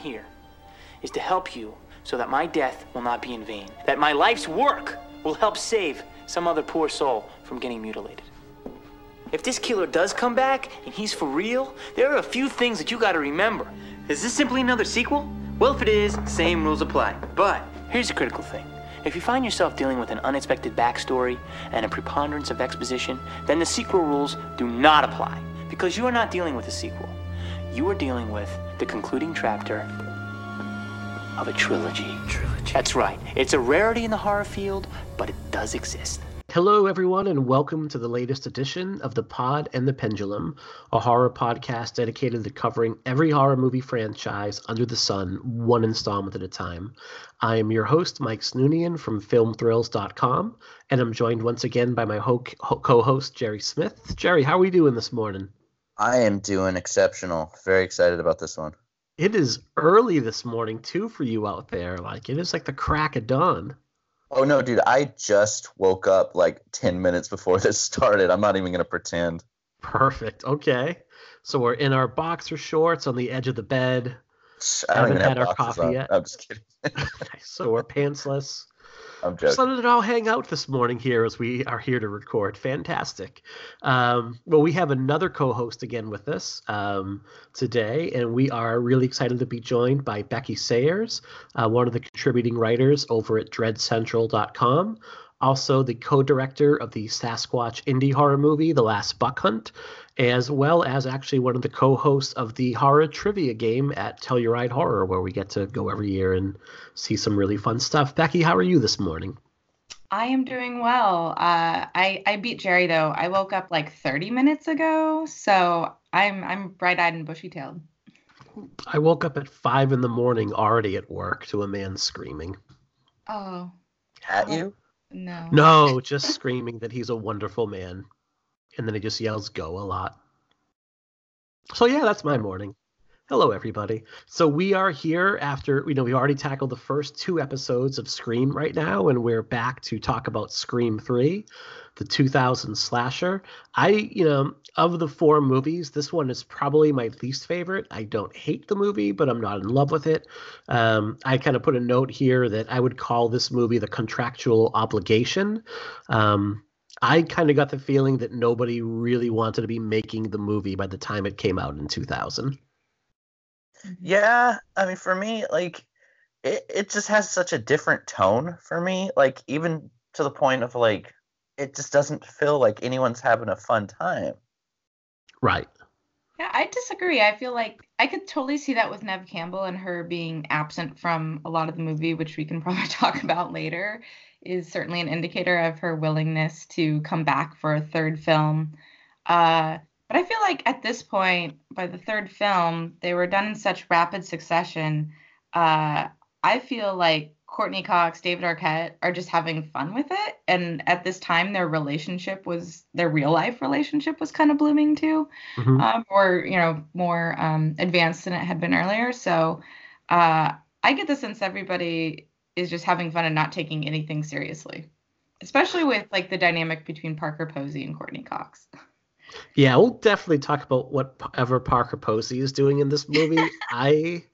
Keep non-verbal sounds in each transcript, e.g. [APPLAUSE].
here is to help you so that my death will not be in vain, that my life's work will help save some other poor soul from getting mutilated. If this killer does come back and he's for real, there are a few things that you gotta remember. Is this simply another sequel? Well, if it is, same rules apply. But here's a critical thing. If you find yourself dealing with an unexpected backstory and a preponderance of exposition, then the sequel rules do not apply because you are not dealing with a sequel. You are dealing with the concluding chapter of a trilogy. Trilogy. That's right. It's a rarity in the horror field, but it does exist. Hello, everyone, and welcome to the latest edition of The Pod and the Pendulum, a horror podcast dedicated to covering every horror movie franchise under the sun, one installment at a time. I am your host, Mike Snoonian from FilmThrills.com, and I'm joined once again by my ho- ho- co host, Jerry Smith. Jerry, how are we doing this morning? I am doing exceptional. Very excited about this one. It is early this morning, too, for you out there. Like, it is like the crack of dawn. Oh no, dude! I just woke up like ten minutes before this started. I'm not even gonna pretend. Perfect. Okay. So we're in our boxer shorts on the edge of the bed. I Haven't had have our coffee on. yet. I'm just kidding. [LAUGHS] so we're pantsless. I'm Just joking. letting it all hang out this morning here as we are here to record. Fantastic. Um, well, we have another co-host again with us um, today, and we are really excited to be joined by Becky Sayers, uh, one of the contributing writers over at DreadCentral.com. Also, the co-director of the Sasquatch indie horror movie, The Last Buck Hunt, as well as actually one of the co-hosts of the horror trivia game at Telluride Horror, where we get to go every year and see some really fun stuff. Becky, how are you this morning? I am doing well. Uh, I I beat Jerry though. I woke up like 30 minutes ago, so I'm I'm bright-eyed and bushy-tailed. I woke up at five in the morning already at work to a man screaming. Oh At you? No. No, [LAUGHS] just screaming that he's a wonderful man. And then he just yells go a lot. So yeah, that's my morning. Hello everybody. So we are here after you know we already tackled the first two episodes of Scream right now and we're back to talk about Scream 3, the 2000 slasher. I, you know, of the four movies, this one is probably my least favorite. I don't hate the movie, but I'm not in love with it. Um, I kind of put a note here that I would call this movie the contractual obligation. Um, I kind of got the feeling that nobody really wanted to be making the movie by the time it came out in 2000. Yeah. I mean, for me, like, it it just has such a different tone for me. Like, even to the point of like, it just doesn't feel like anyone's having a fun time. Right. Yeah, I disagree. I feel like I could totally see that with Neve Campbell and her being absent from a lot of the movie, which we can [LAUGHS] probably talk about later, is certainly an indicator of her willingness to come back for a third film. Uh, but I feel like at this point, by the third film, they were done in such rapid succession. Uh, I feel like Courteney Cox, David Arquette are just having fun with it. And at this time, their relationship was, their real life relationship was kind of blooming too Mhm. um, or you know more um, advanced than it had been earlier. So uh, I get the sense everybody is just having fun and not taking anything seriously, especially with like the dynamic between Parker Posey and Courteney Cox. [LAUGHS] Yeah, we'll definitely talk about whatever Parker Posey is doing in this movie. [LAUGHS] I,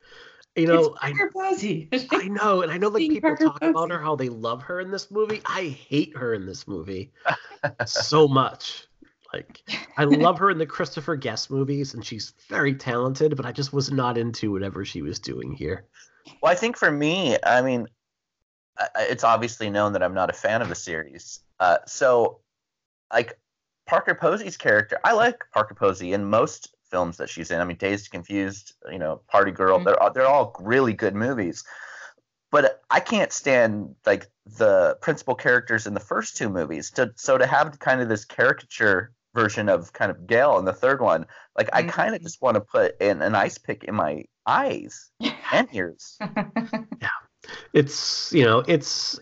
you know, it's I Parker Posey. I know, and I know like Being people Parker talk about her how they love her in this movie. I hate her in this movie [LAUGHS] so much. Like I love her in the Christopher Guest movies, and she's very talented, but I just was not into whatever she was doing here. Well, I think for me, I mean, I- I- it's obviously known that I'm not a fan of the series. Uh, so, like Parker Posey's character, I like Parker Posey in most films that she's in. I mean, Dazed and Confused, you know, Party Girl, Mhm. they're all- they're all really good movies. But I can't stand like the principal characters in the first two movies. To so to have kind of this caricature version of kind of Gale in the third one, like I kind of just want to put in an ice pick in my eyes [LAUGHS] and ears. [LAUGHS] Yeah, it's you know, it's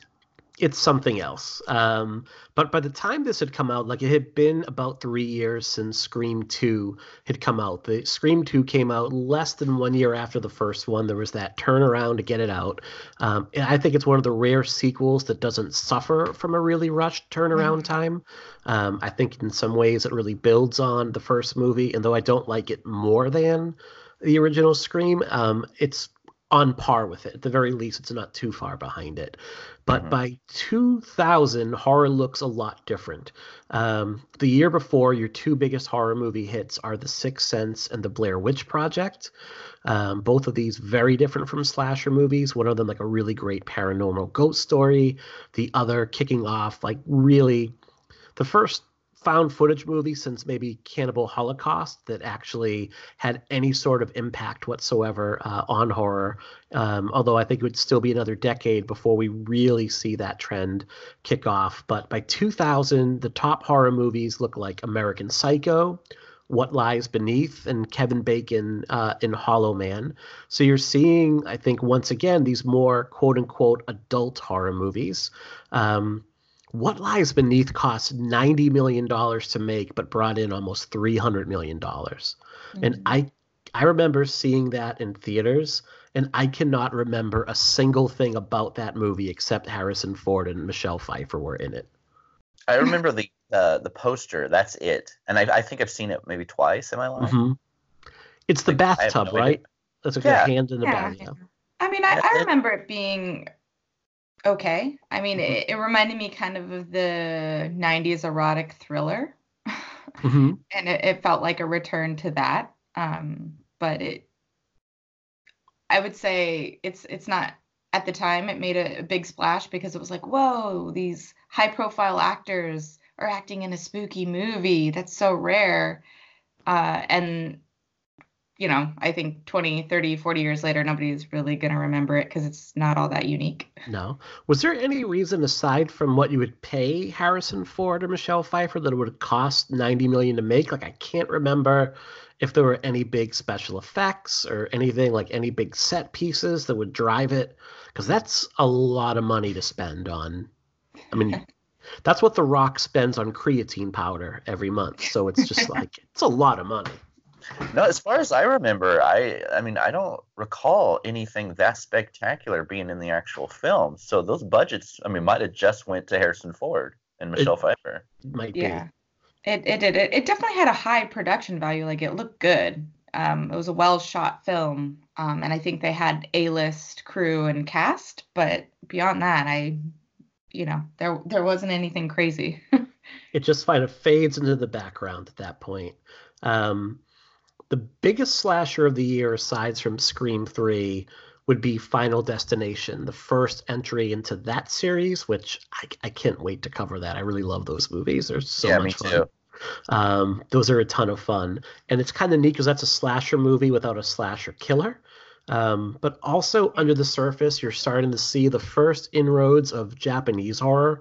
it's something else. Um, but by the time this had come out, like it had been about three years since Scream 2 had come out. The Scream 2 came out less than one year after the first one. There was that turnaround to get it out. Um, and I think it's one of the rare sequels that doesn't suffer from a really rushed turnaround Mhm. time. Um, I think in some ways it really builds on the first movie, and though I don't like it more than the original Scream. Um, it's on par with it. At the very least, it's not too far behind it. But Mhm. by 2000, horror looks a lot different. Um, the year before, your two biggest horror movie hits are The Sixth Sense and The Blair Witch Project. Um, both of these very different from slasher movies. One of them like a really great paranormal ghost story. The other kicking off like really the first found footage movie since maybe Cannibal Holocaust that actually had any sort of impact whatsoever uh, on horror. Um, although I think it would still be another decade before we really see that trend kick off. But by 2000, the top horror movies look like American Psycho. What Lies Beneath and Kevin Bacon uh, in Hollow Man. So you're seeing, I think, once again, these more quote unquote adult horror movies. Um, what Lies Beneath cost $90 million to make, but brought in almost $300 million. And I, I remember seeing that in theaters, and I cannot remember a single thing about that movie except Harrison Ford and Michelle Pfeiffer were in it. I remember the uh, the poster. That's it, and I, I think I've seen it maybe twice in my life. hmm It's the Like, bathtub, no idea. right? That's like Yeah. a hand in the Yeah. bath. Yeah. I mean, I, I remember it being okay. I mean, Mhm. it, it reminded me kind of of the 90s erotic thriller. [LAUGHS] hmm and it, it felt like a return to that. Um, but it, I would say it's it's not at the time. It made a, a big splash because it was like, whoa, these high profile actors are acting in a spooky movie. That's so rare. Uh, and you know, I think 20, 30, 40 years later, nobody's really going to remember it because it's not all that unique. No. Was there any reason aside from what you would pay Harrison Ford or Michelle Pfeiffer that it would cost 90 million to make? Like I can't remember if there were any big special effects or anything like any big set pieces that would drive it cuz that's a lot of money to spend on. I mean, [LAUGHS] that's what The Rock spends on creatine powder every month. So it's just [LAUGHS] like it's a lot of money. No, as far as I remember, I I mean I don't recall anything that spectacular being in the actual film. So those budgets, I mean, might have just went to Harrison Ford and Michelle Pfeiffer. It might Yeah. be. It it did. It, it definitely had a high production value. Like it looked good. Um, it was a well shot film. Um, and I think they had A list crew and cast, but beyond that, I you know, there there wasn't anything crazy. [LAUGHS] it just kind of fades into the background at that point. Um, the biggest slasher of the year, aside from Scream 3, would be Final Destination, the first entry into that series, which I, I can't wait to cover that. I really love those movies. They're so yeah, much me fun. too. Um, those are a ton of fun, and it's kind of neat because that's a slasher movie without a slasher killer. Um, but also under the surface, you're starting to see the first inroads of Japanese horror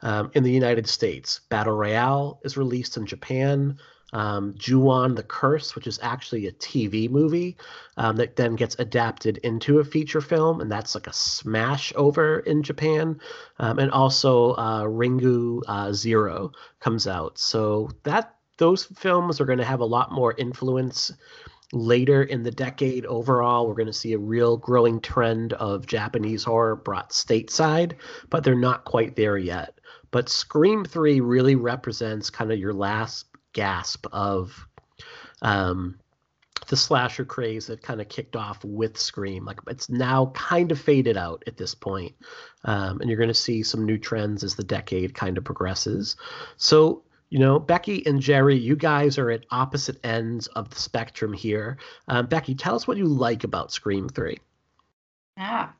um, in the United States. Battle Royale is released in Japan. Um, the Curse, which is actually a TV movie um, that then gets adapted into a feature film, and that's like a smash over in Japan. Um, and also uh, Ringu uh, Zero comes out. So that those films are going to have a lot more influence later in the decade. Overall, we're going to see a real growing trend of Japanese horror brought stateside, but they're not quite there yet. But Scream 3 really represents kind of your last gasp of um, the slasher craze that kind of kicked off with Scream. Like it's now kind of faded out at this point. Um, and you're going to see some new trends as the decade kind of progresses. So, you know, Becky and Jerry, you guys are at opposite ends of the spectrum here. Um, Becky, tell us what you like about Scream 3. Yeah.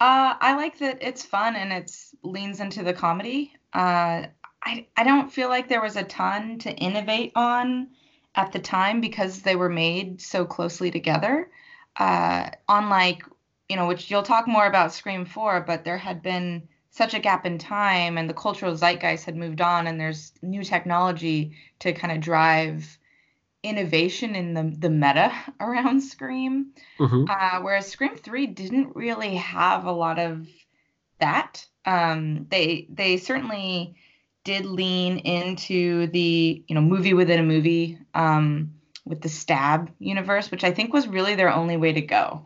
Uh, I like that it's fun and it leans into the comedy. Uh, I I don't feel like there was a ton to innovate on at the time because they were made so closely together. Uh, unlike, you know, which you'll talk more about Scream 4, but there had been such a gap in time and the cultural zeitgeist had moved on and there's new technology to kind of drive innovation in the the meta [LAUGHS] around Scream. Mm-hmm. Uh, whereas Scream 3 didn't really have a lot of that. Um, they they certainly did lean into the you know movie within a movie um, with the stab universe, which I think was really their only way to go.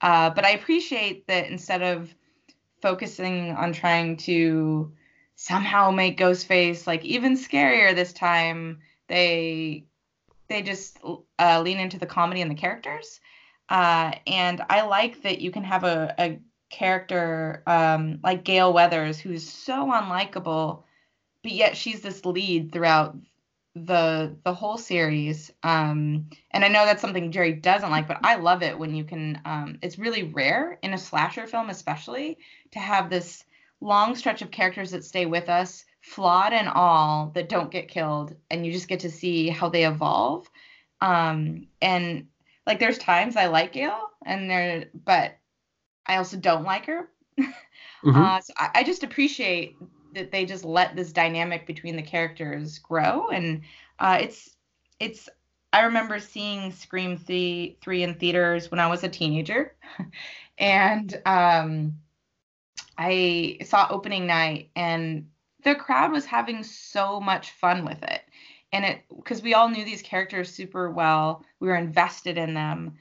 Uh, but I appreciate that instead of focusing on trying to somehow make Ghostface like even scarier this time, they they just uh, lean into the comedy and the characters. Uh, and I like that you can have a, a character um, like Gale Weathers who's so unlikable, but yet she's this lead throughout the the whole series. Um, and I know that's something Jerry doesn't like, but I love it when you can. Um, it's really rare in a slasher film, especially, to have this long stretch of characters that stay with us, flawed and all, that don't get killed, and you just get to see how they evolve. Um, and like, there's times I like Gale, and there, but I also don't like her. [LAUGHS] mm-hmm. uh, so I, I just appreciate that they just let this dynamic between the characters grow, and uh, it's it's. I remember seeing Scream three three in theaters when I was a teenager, [LAUGHS] and um, I saw opening night, and the crowd was having so much fun with it, and it because we all knew these characters super well, we were invested in them,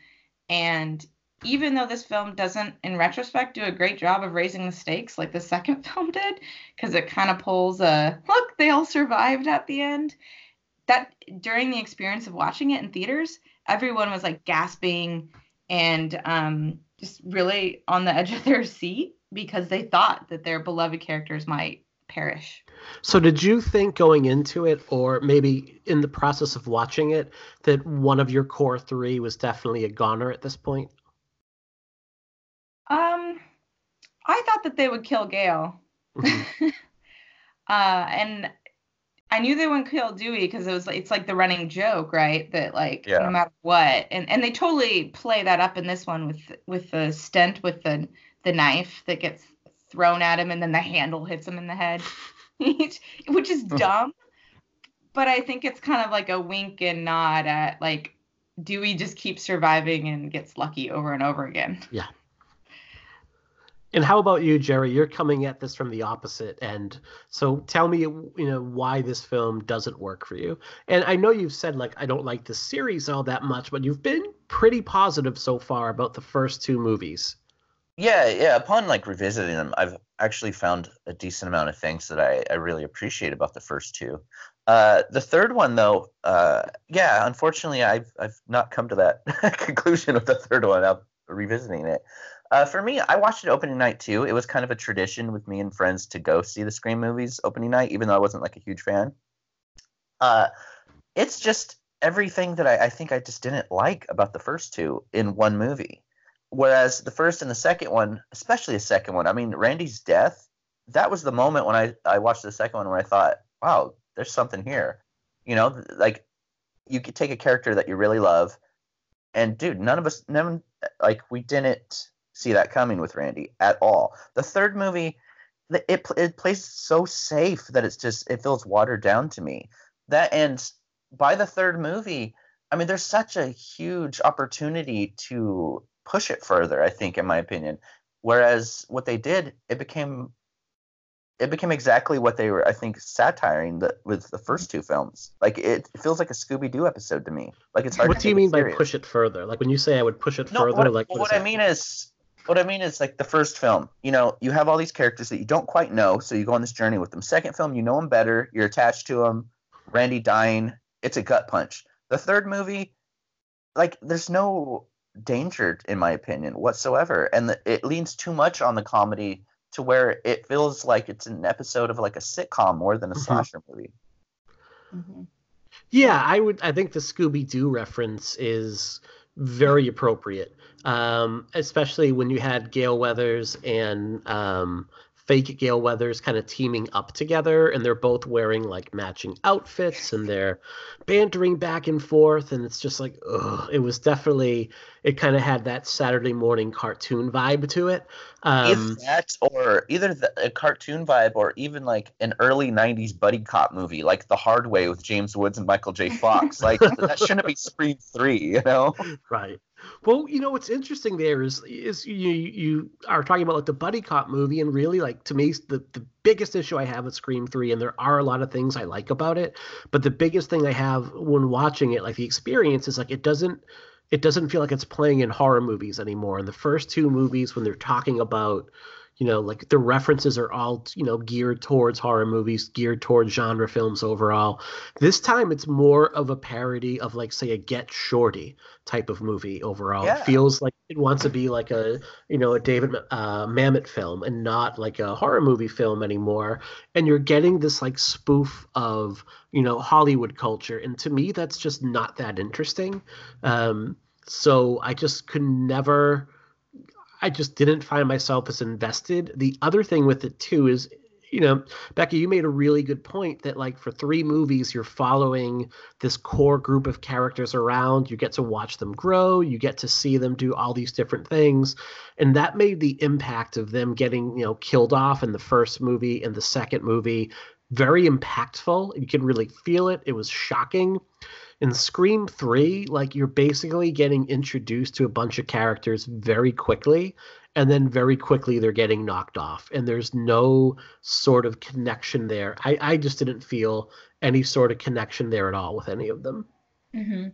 and even though this film doesn't, in retrospect, do a great job of raising the stakes like the second [LAUGHS] film did, because it kind of pulls a look, they all survived at the end. That during the experience of watching it in theaters, everyone was like gasping and um, just really on the edge [LAUGHS] of their seat because they thought that their beloved characters might perish. So, did you think going into it, or maybe in the process of watching it, that one of your core three was definitely a goner at this point? Um, I thought that they would kill Gale. Mm-hmm. [LAUGHS] uh, and I knew they wouldn't kill Dewey because it was like it's like the running joke, right? That like yeah. no matter what, and and they totally play that up in this one with with the stent with the the knife that gets thrown at him and then the handle hits him in the head, [LAUGHS] which is dumb. but I think it's kind of like a wink and nod at like Dewey just keeps surviving and gets lucky over and over again. Yeah. And how about you, Jerry? You're coming at this from the opposite end. So tell me, you know, why this film doesn't work for you. And I know you've said like I don't like the series all that much, but you've been pretty positive so far about the first two movies. Yeah, yeah. Upon like revisiting them, I've actually found a decent amount of things that I, I really appreciate about the first two. Uh, the third one, though, uh, yeah, unfortunately, I've I've not come to that [LAUGHS] conclusion with the third one. I'm revisiting it. Uh, for me, I watched it opening night too. It was kind of a tradition with me and friends to go see the Scream movies opening night, even though I wasn't like a huge fan. Uh, it's just everything that I, I think I just didn't like about the first two in one movie. Whereas the first and the second one, especially the second one, I mean, Randy's death, that was the moment when I, I watched the second one where I thought, wow, there's something here. You know, like you could take a character that you really love, and dude, none of us, none, like we didn't see that coming with Randy at all. The third movie, it it plays so safe that it's just it feels watered down to me. That ends by the third movie. I mean, there's such a huge opportunity to push it further. I think, in my opinion. Whereas what they did, it became it became exactly what they were, I think, satiring the, with the first two films. Like it, it feels like a Scooby Doo episode to me. Like it's hard. What do you mean by push it further? Like when you say I would push it no, further, what, like what, what I mean is what I mean is like the first film, you know, you have all these characters that you don't quite know, so you go on this journey with them. Second film, you know them better, you're attached to them. Randy dying, it's a gut punch. The third movie, like there's no danger in my opinion whatsoever, and the, it leans too much on the comedy to where it feels like it's an episode of like a sitcom more than a mm-hmm. slasher movie. Mm-hmm. Yeah, I would. I think the Scooby Doo reference is very appropriate, um, especially when you had Gale Weathers and um, fake Gale Weathers kind of teaming up together, and they're both wearing like matching outfits, and they're bantering back and forth, and it's just like, ugh, it was definitely it kind of had that Saturday morning cartoon vibe to it. Um, that, or either the, a cartoon vibe, or even like an early '90s buddy cop movie, like The Hard Way with James Woods and Michael J. Fox. Like that shouldn't be Scream Three, you know? [LAUGHS] Right. Well, you know what's interesting there is is you you are talking about like the buddy cop movie, and really like to me the the biggest issue I have with Scream Three, and there are a lot of things I like about it, but the biggest thing I have when watching it, like the experience, is like it doesn't it doesn't feel like it's playing in horror movies anymore. In the first two movies, when they're talking about you know like the references are all you know geared towards horror movies geared towards genre films overall. This time it's more of a parody of like say a get shorty type of movie overall. Yeah. it feels like it wants to be like a you know a david uh, mamet film and not like a horror movie film anymore. And you're getting this like spoof of you know hollywood culture. And to me that's just not that interesting. Um so i just could never I just didn't find myself as invested. The other thing with it too is, you know, Becky, you made a really good point that like for three movies, you're following this core group of characters around. You get to watch them grow. You get to see them do all these different things, and that made the impact of them getting you know killed off in the first movie and the second movie very impactful. You could really feel it. It was shocking in Scream 3, like you're basically getting introduced to a bunch of characters very quickly, and then very quickly they're getting knocked off, and there's no sort of connection there. I, I just didn't feel any sort of connection there at all with any of them. hmm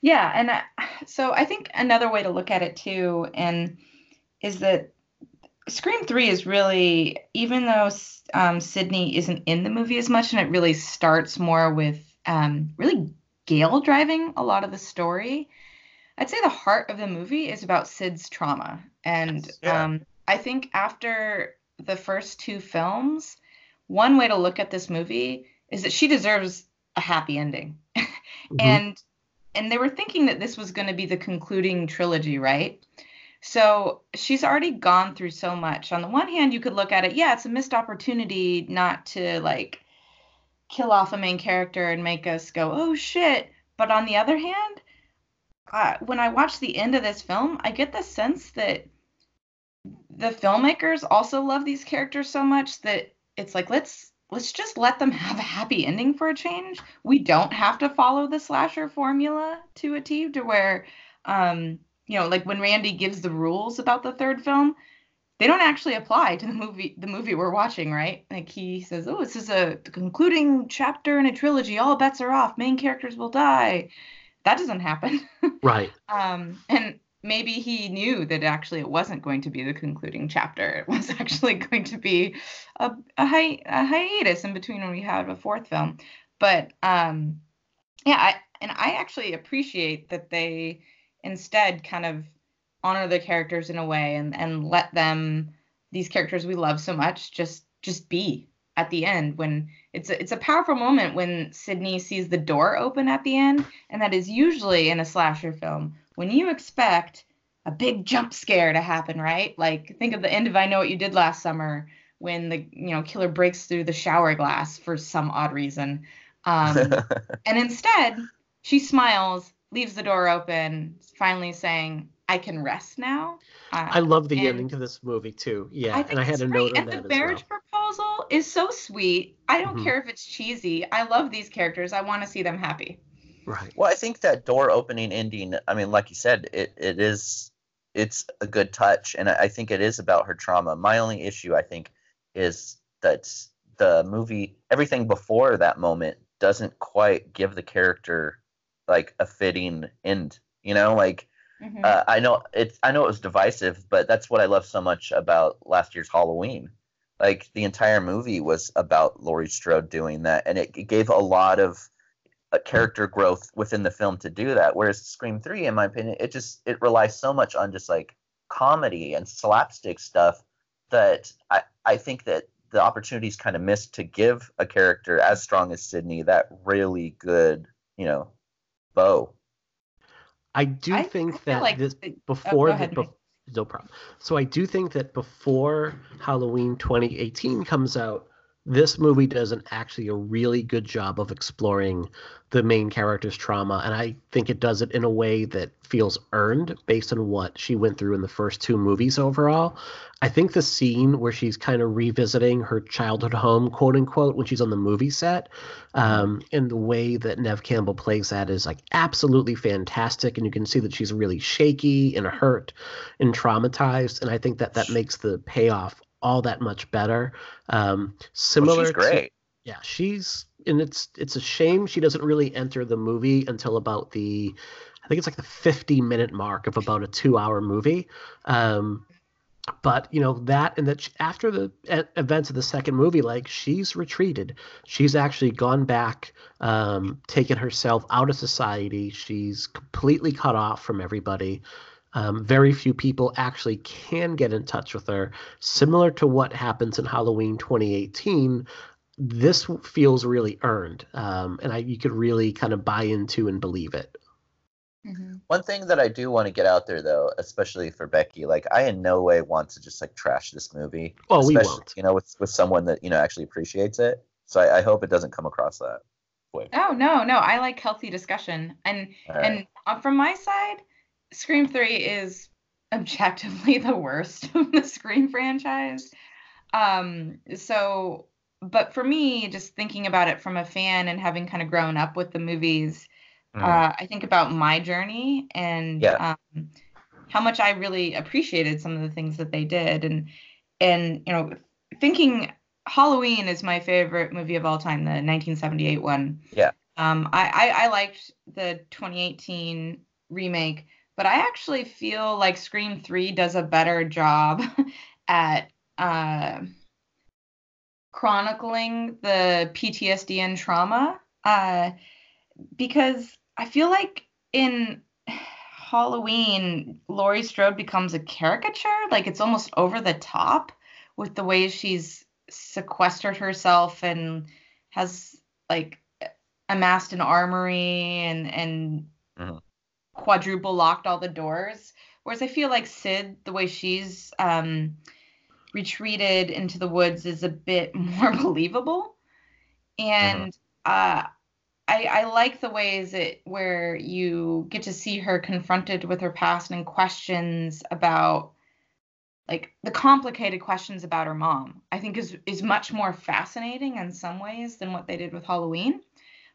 Yeah, and I, so I think another way to look at it too, and is that Scream Three is really, even though um, Sidney isn't in the movie as much, and it really starts more with um, really Gale driving a lot of the story. I'd say the heart of the movie is about Sid's trauma, and yeah. um, I think after the first two films, one way to look at this movie is that she deserves a happy ending. [LAUGHS] Mhm. and and they were thinking that this was going to be the concluding trilogy right so she's already gone through so much on the one hand you could look at it yeah it's a missed opportunity not to like kill off a main character and make us go oh shit. But on the other hand uh, when i watch the end of this film i get the sense that the filmmakers also love these characters so much that it's like let's let's just let them [LAUGHS] have a happy ending for a change. We don't have to follow the slasher formula to a T to where um you know like when Randy gives the rules about the third film they don't actually apply to the movie the movie we're watching right? Like he says oh this is a concluding chapter in a trilogy. All bets are off. Main characters will die. That doesn't happen. [LAUGHS] Right. um and maybe he knew that actually it wasn't going to be the concluding chapter. It was [LAUGHS] actually going to be a, a, hi- a hiatus in between when we had a fourth film. But um yeah i and i actually appreciate that they instead kind of honor the characters in a way and and let them these characters we love so much just just be at the end when it's a, it's a powerful moment when Sidney sees the door open at the end and that is usually in a slasher film when you expect a big jump scare to happen right? Like think of the end of I know what you did last summer when the you know killer breaks through the shower glass for some odd reason. Um [LAUGHS] and instead, she smiles, leaves the door open, finally saying, I can rest now. Uh, I love the ending to this movie too. Yeah, I and I had it's a great. note on and that the as well. marriage proposal is so sweet. I don't Mhm. care if it's cheesy. I love these characters. I want to see them happy. Right. Well, I think that door opening ending. I mean, like you said, it, it is it's a good touch, and I I think it is about her trauma. My only issue, I think, is that the movie, everything before that moment, doesn't quite give the character like a fitting end. You know, like Mhm. uh, I know it's I know it was divisive, but that's what I love so much about last year's Halloween. Like the entire movie was about Laurie Strode doing that, and it, it gave a lot of uh, character growth within the film to do that. Whereas Scream Three, in my opinion, it just it relies so much on just like comedy and slapstick stuff that I I think that the opportunities kind of missed to give a character as strong as Sidney that really good you know bow. I do I- think I that like this the- oh, before go the, no problem. So I do think that before Halloween 2018 comes out, this movie does an actually a really good job of exploring the main character's trauma, and I think it does it in a way that feels earned based on what she went through in the first two movies overall. I think the scene where she's kind of revisiting her childhood home, quote unquote, when she's on the movie set, um, and the way that Neve Campbell plays that is like absolutely fantastic, and you can see that she's really shaky and hurt and traumatized, and I think that that makes the payoff all that much better. Um, Well, similar she's to great. yeah, she's and it's it's a shame she doesn't really enter the movie until about the I think it's like the 50 minute mark of about a 2 hour movie. Um but you know that and that sh- after the events of the second movie like she's retreated she's actually gone back um taken herself out of society she's completely cut off from everybody um, very few people actually can get in touch with her similar to what happens in halloween 2018 this feels really earned um, and I, you could really kind of buy into and believe it Mhm. One thing that I do want to get out there, though, especially for Becky, like I in no way want to just like trash this movie. Oh, we especially, won't. You know, with with someone that you know actually appreciates it. So I, I hope it doesn't come across that way. Oh no, no, I like healthy discussion, and All right. and uh, from my side, Scream Three is objectively [LAUGHS] the worst [LAUGHS] of the Scream franchise. Um, so, but for me, just thinking about it from a fan and having kind of grown up with the movies, Mhm. uh, I think about my journey and Yeah. um, how much I really appreciated some of the things that they did, and and you know, thinking Halloween is my favorite movie of all time, the 1978 one. Yeah. Um, I, I I liked the 2018 remake, but I actually feel like Scream 3 does a better job [LAUGHS] at uh, chronicling the PTSD and trauma. Uh, because I feel like in [SIGHS] Halloween, Laurie Strode becomes a caricature. Like it's almost over the top with the way she's sequestered herself and has like amassed an armory and and. Quadruple locked all the doors. Whereas I feel like Sid, the way she's um, retreated into the woods, is a bit [LAUGHS] more believable. And uh, I, I like the ways it where you get to see her confronted with her past and questions about like the complicated questions about her mom. I think is is much more fascinating in some ways than what they did with Halloween.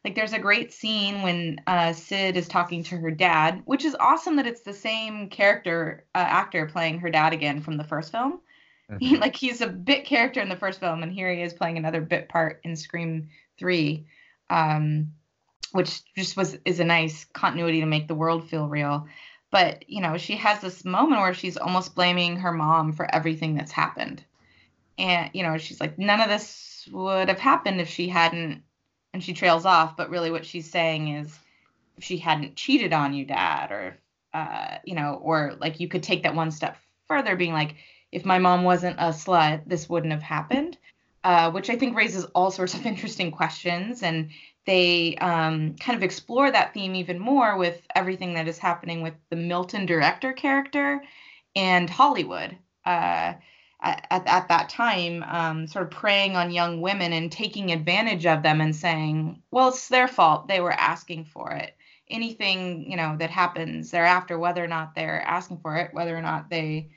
Like there's a great scene when uh, Sid is talking to her dad, which is awesome that it's the same character uh, actor playing her dad again from the first film. [LAUGHS] Mhm. like he's a bit character in the first film, and here he is playing another bit part in Scream Three, um, which just was is a nice continuity to make the world feel real. But you know, she has this moment where she's almost blaming her mom for everything that's happened, and you know, she's like, none of this would have happened if she hadn't, and she trails off. But really, what she's saying is, if she hadn't cheated on you, Dad, or uh, you know, or like you could take that one step further, being like, if my mom wasn't a slut, this wouldn't have happened. Uh, which I think raises all sorts of [LAUGHS] interesting questions, and they um, kind of explore that theme even more with everything that is happening with the Milton director character and Hollywood. Uh, at, at, at that time, um, sort of preying on young women and taking advantage of them and saying, well, it's their fault. They were asking for it. Anything, you know, that happens thereafter, whether or not they're asking for it, whether or not they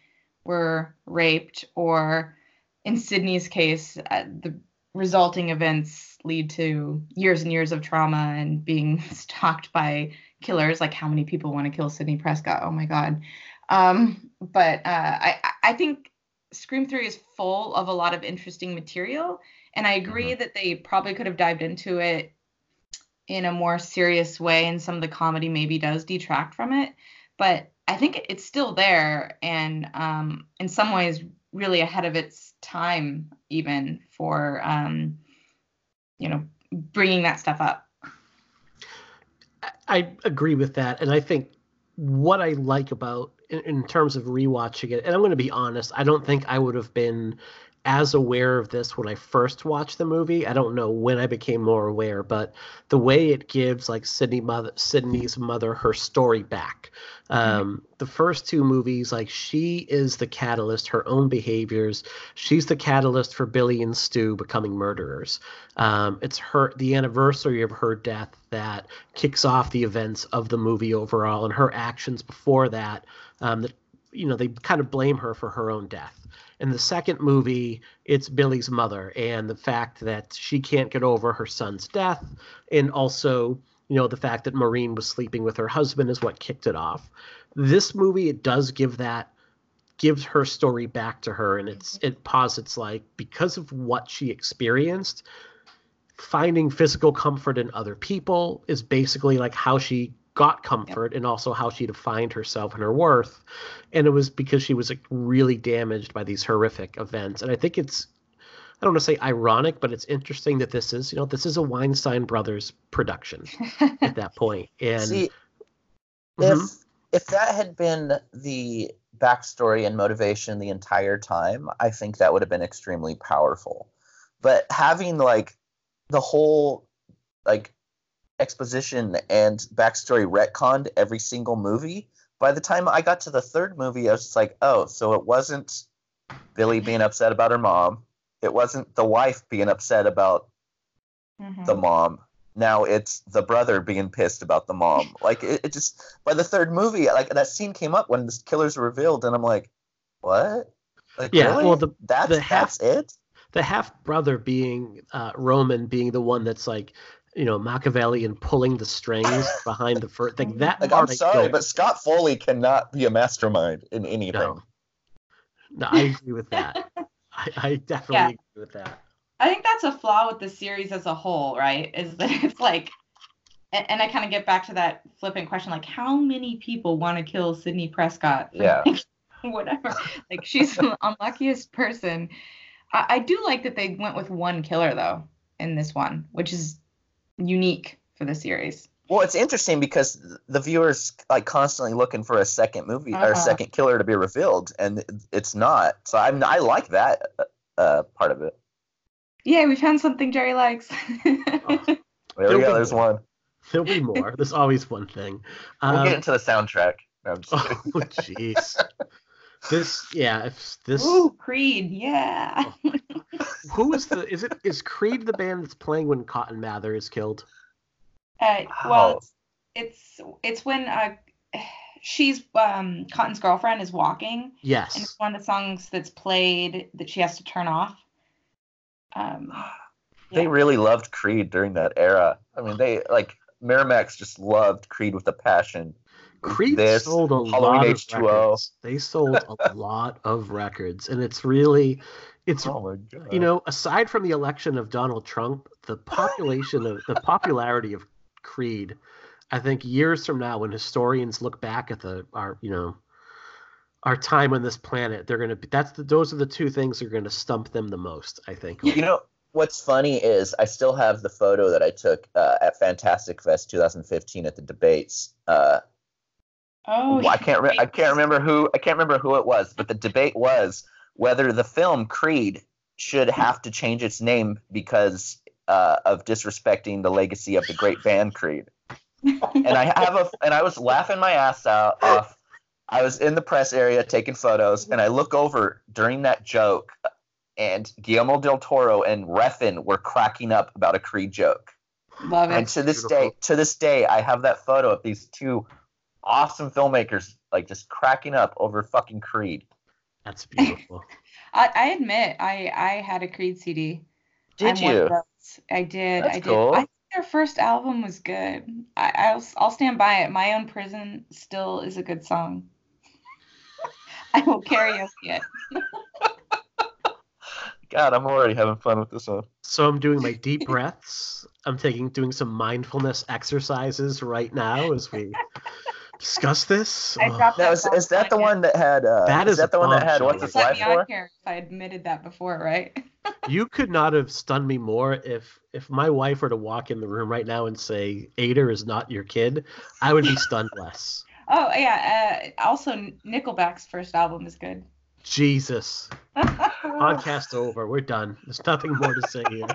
were raped, or in Sidney's case, uh, the resulting events lead to years and years of trauma and being [LAUGHS] stalked by killers. Like, how many people want to kill Sidney Prescott? Oh my God. Um, but uh, I, I think Scream 3 is full of a lot of interesting material. And I agree that they probably could have dived into it in a more serious way, and some of the comedy maybe does detract from it. But I think it's still there, and um, in some ways, really ahead of its time, even for um, you know bringing that stuff up. I- I agree with that, and I think what I like about in, in terms of rewatching it, and I'm going to be honest, I don't think I would have been as aware of this when I first watched the movie. I don't know when I became more aware, but the way it gives like Sidney mother, Sidney's mother her story back. Um, the first two movies, like she is the catalyst, her own behaviors. She's the catalyst for Billy and Stu becoming murderers. Um, it's her the anniversary of her death that kicks off the events of the movie overall, and her actions before that. Um, that you know they kind of blame her for her own death. In the second movie, it's Billy's mother and the fact that she can't get over her son's death, and also you know the fact that Maureen was sleeping with her husband is what kicked it off. This movie it does give that gives her story back to her and it's it posits like because of what she experienced finding physical comfort in other people is basically like how she got comfort and also how she defined herself and her worth and it was because she was like really damaged by these horrific events and i think it's i don't want to say ironic but it's interesting that this is you know this is a weinstein brothers production [LAUGHS] at that point and See, Mhm. if if that had been the backstory and motivation the entire time, I think that would have been extremely powerful. But having like the whole like exposition and backstory retconned every single movie, by the time I got to the third movie, I was just like, oh, so it wasn't Billy being upset about her mom. It wasn't the wife being upset about Mhm. the mom. Now it's the brother being pissed about the mom. [LAUGHS] Like it, it just by the third movie, like that scene came up when the killers were revealed, and I'm like, what? Like, Yeah, really? well, the- that's the half- that's it. the half brother being uh, Roman being the one that's like, you know, Machiavelli and pulling the strings [LAUGHS] behind the first like that. Like part I'm I sorry, don't- but Scott Foley cannot be a mastermind in anything. no, no, I [LAUGHS] agree with that. I, I definitely Yeah. agree with that. I think that's a flaw with the series as a whole, right? Is that [LAUGHS] it's like, and, and I kind of get back to that flippant question, like how many people want to kill Sidney Prescott? Yeah. Whatever. Like she's the unluckiest person. I, I do like that they went with one killer though in this one, which is unique for the series. Well, it's interesting because the viewers like constantly looking for a second movie or a Uh-huh. second killer to be revealed, and it's not. So I'm I like that uh, part of it. Yeah, we found something Jerry likes. [LAUGHS] There There'll we go. There's more. one. There'll be more. There's always one thing. We'll Um, get into the soundtrack. No, I'm just [LAUGHS] oh jeez. This yeah, if this Ooh, Creed, yeah. who is the is it is Creed the band that's playing when Cotton Mather is killed? Uh, Wow. well, it's, it's it's when uh, she's um Cotton's girlfriend is walking, and Yes. it's one of the songs that's played that she has to turn off. Um, They Yeah. really loved Creed during that era. I mean, they like Miramax just loved Creed with a passion. Creed This, sold a Halloween lot of H2O. records. They sold a [LAUGHS] lot of records, and it's really, it's Oh you know, aside from the election of Donald Trump, the population of the popularity of Creed, I think years from now, when historians look back at the our you know our time on this planet, they're gonna be that's the those are the two things that are gonna stump them the most. I think. You know what's funny is I still have the photo that I took uh, at Fantastic Fest 2015 at the debates. Uh, oh, well, I can't re- I can't remember who I can't remember who it was, but the debate was whether the film Creed should have to change its name because uh, of disrespecting the legacy of the great band Creed. And I have a and I was laughing my ass out off. I was in the press area taking photos, and I look over during that joke, and Guillermo del Toro and Refn were cracking up about a Creed joke. Love it. And to this Beautiful. day, to this day, I have that photo of these two awesome filmmakers like just cracking up over fucking Creed. That's beautiful. [LAUGHS] I, I admit, I I had a Creed CD. Did I'm you? I did. That's I did. cool. I think their first album was good. I, I'll I'll stand by it. My own prison still is a good song. [LAUGHS] I will karaoke it. Yet. [LAUGHS] God, I'm already having fun with this one. So I'm doing my deep breaths. I'm taking doing some mindfulness exercises right now as we discuss this. I Oh, dropped Now, that is, bomb is that the one that had? Uh, That is is that the one that had bombshell. what's you. his Let life me on for? here if I admitted that before, right? [LAUGHS] you could not have stunned me more if if my wife were to walk in the room right now and say Ader is not your kid. I would be stunned [LAUGHS] less. Oh yeah. Uh, also, Nickelback's first album is good. Jesus. [LAUGHS] Podcast over. We're done. There's nothing more to say here.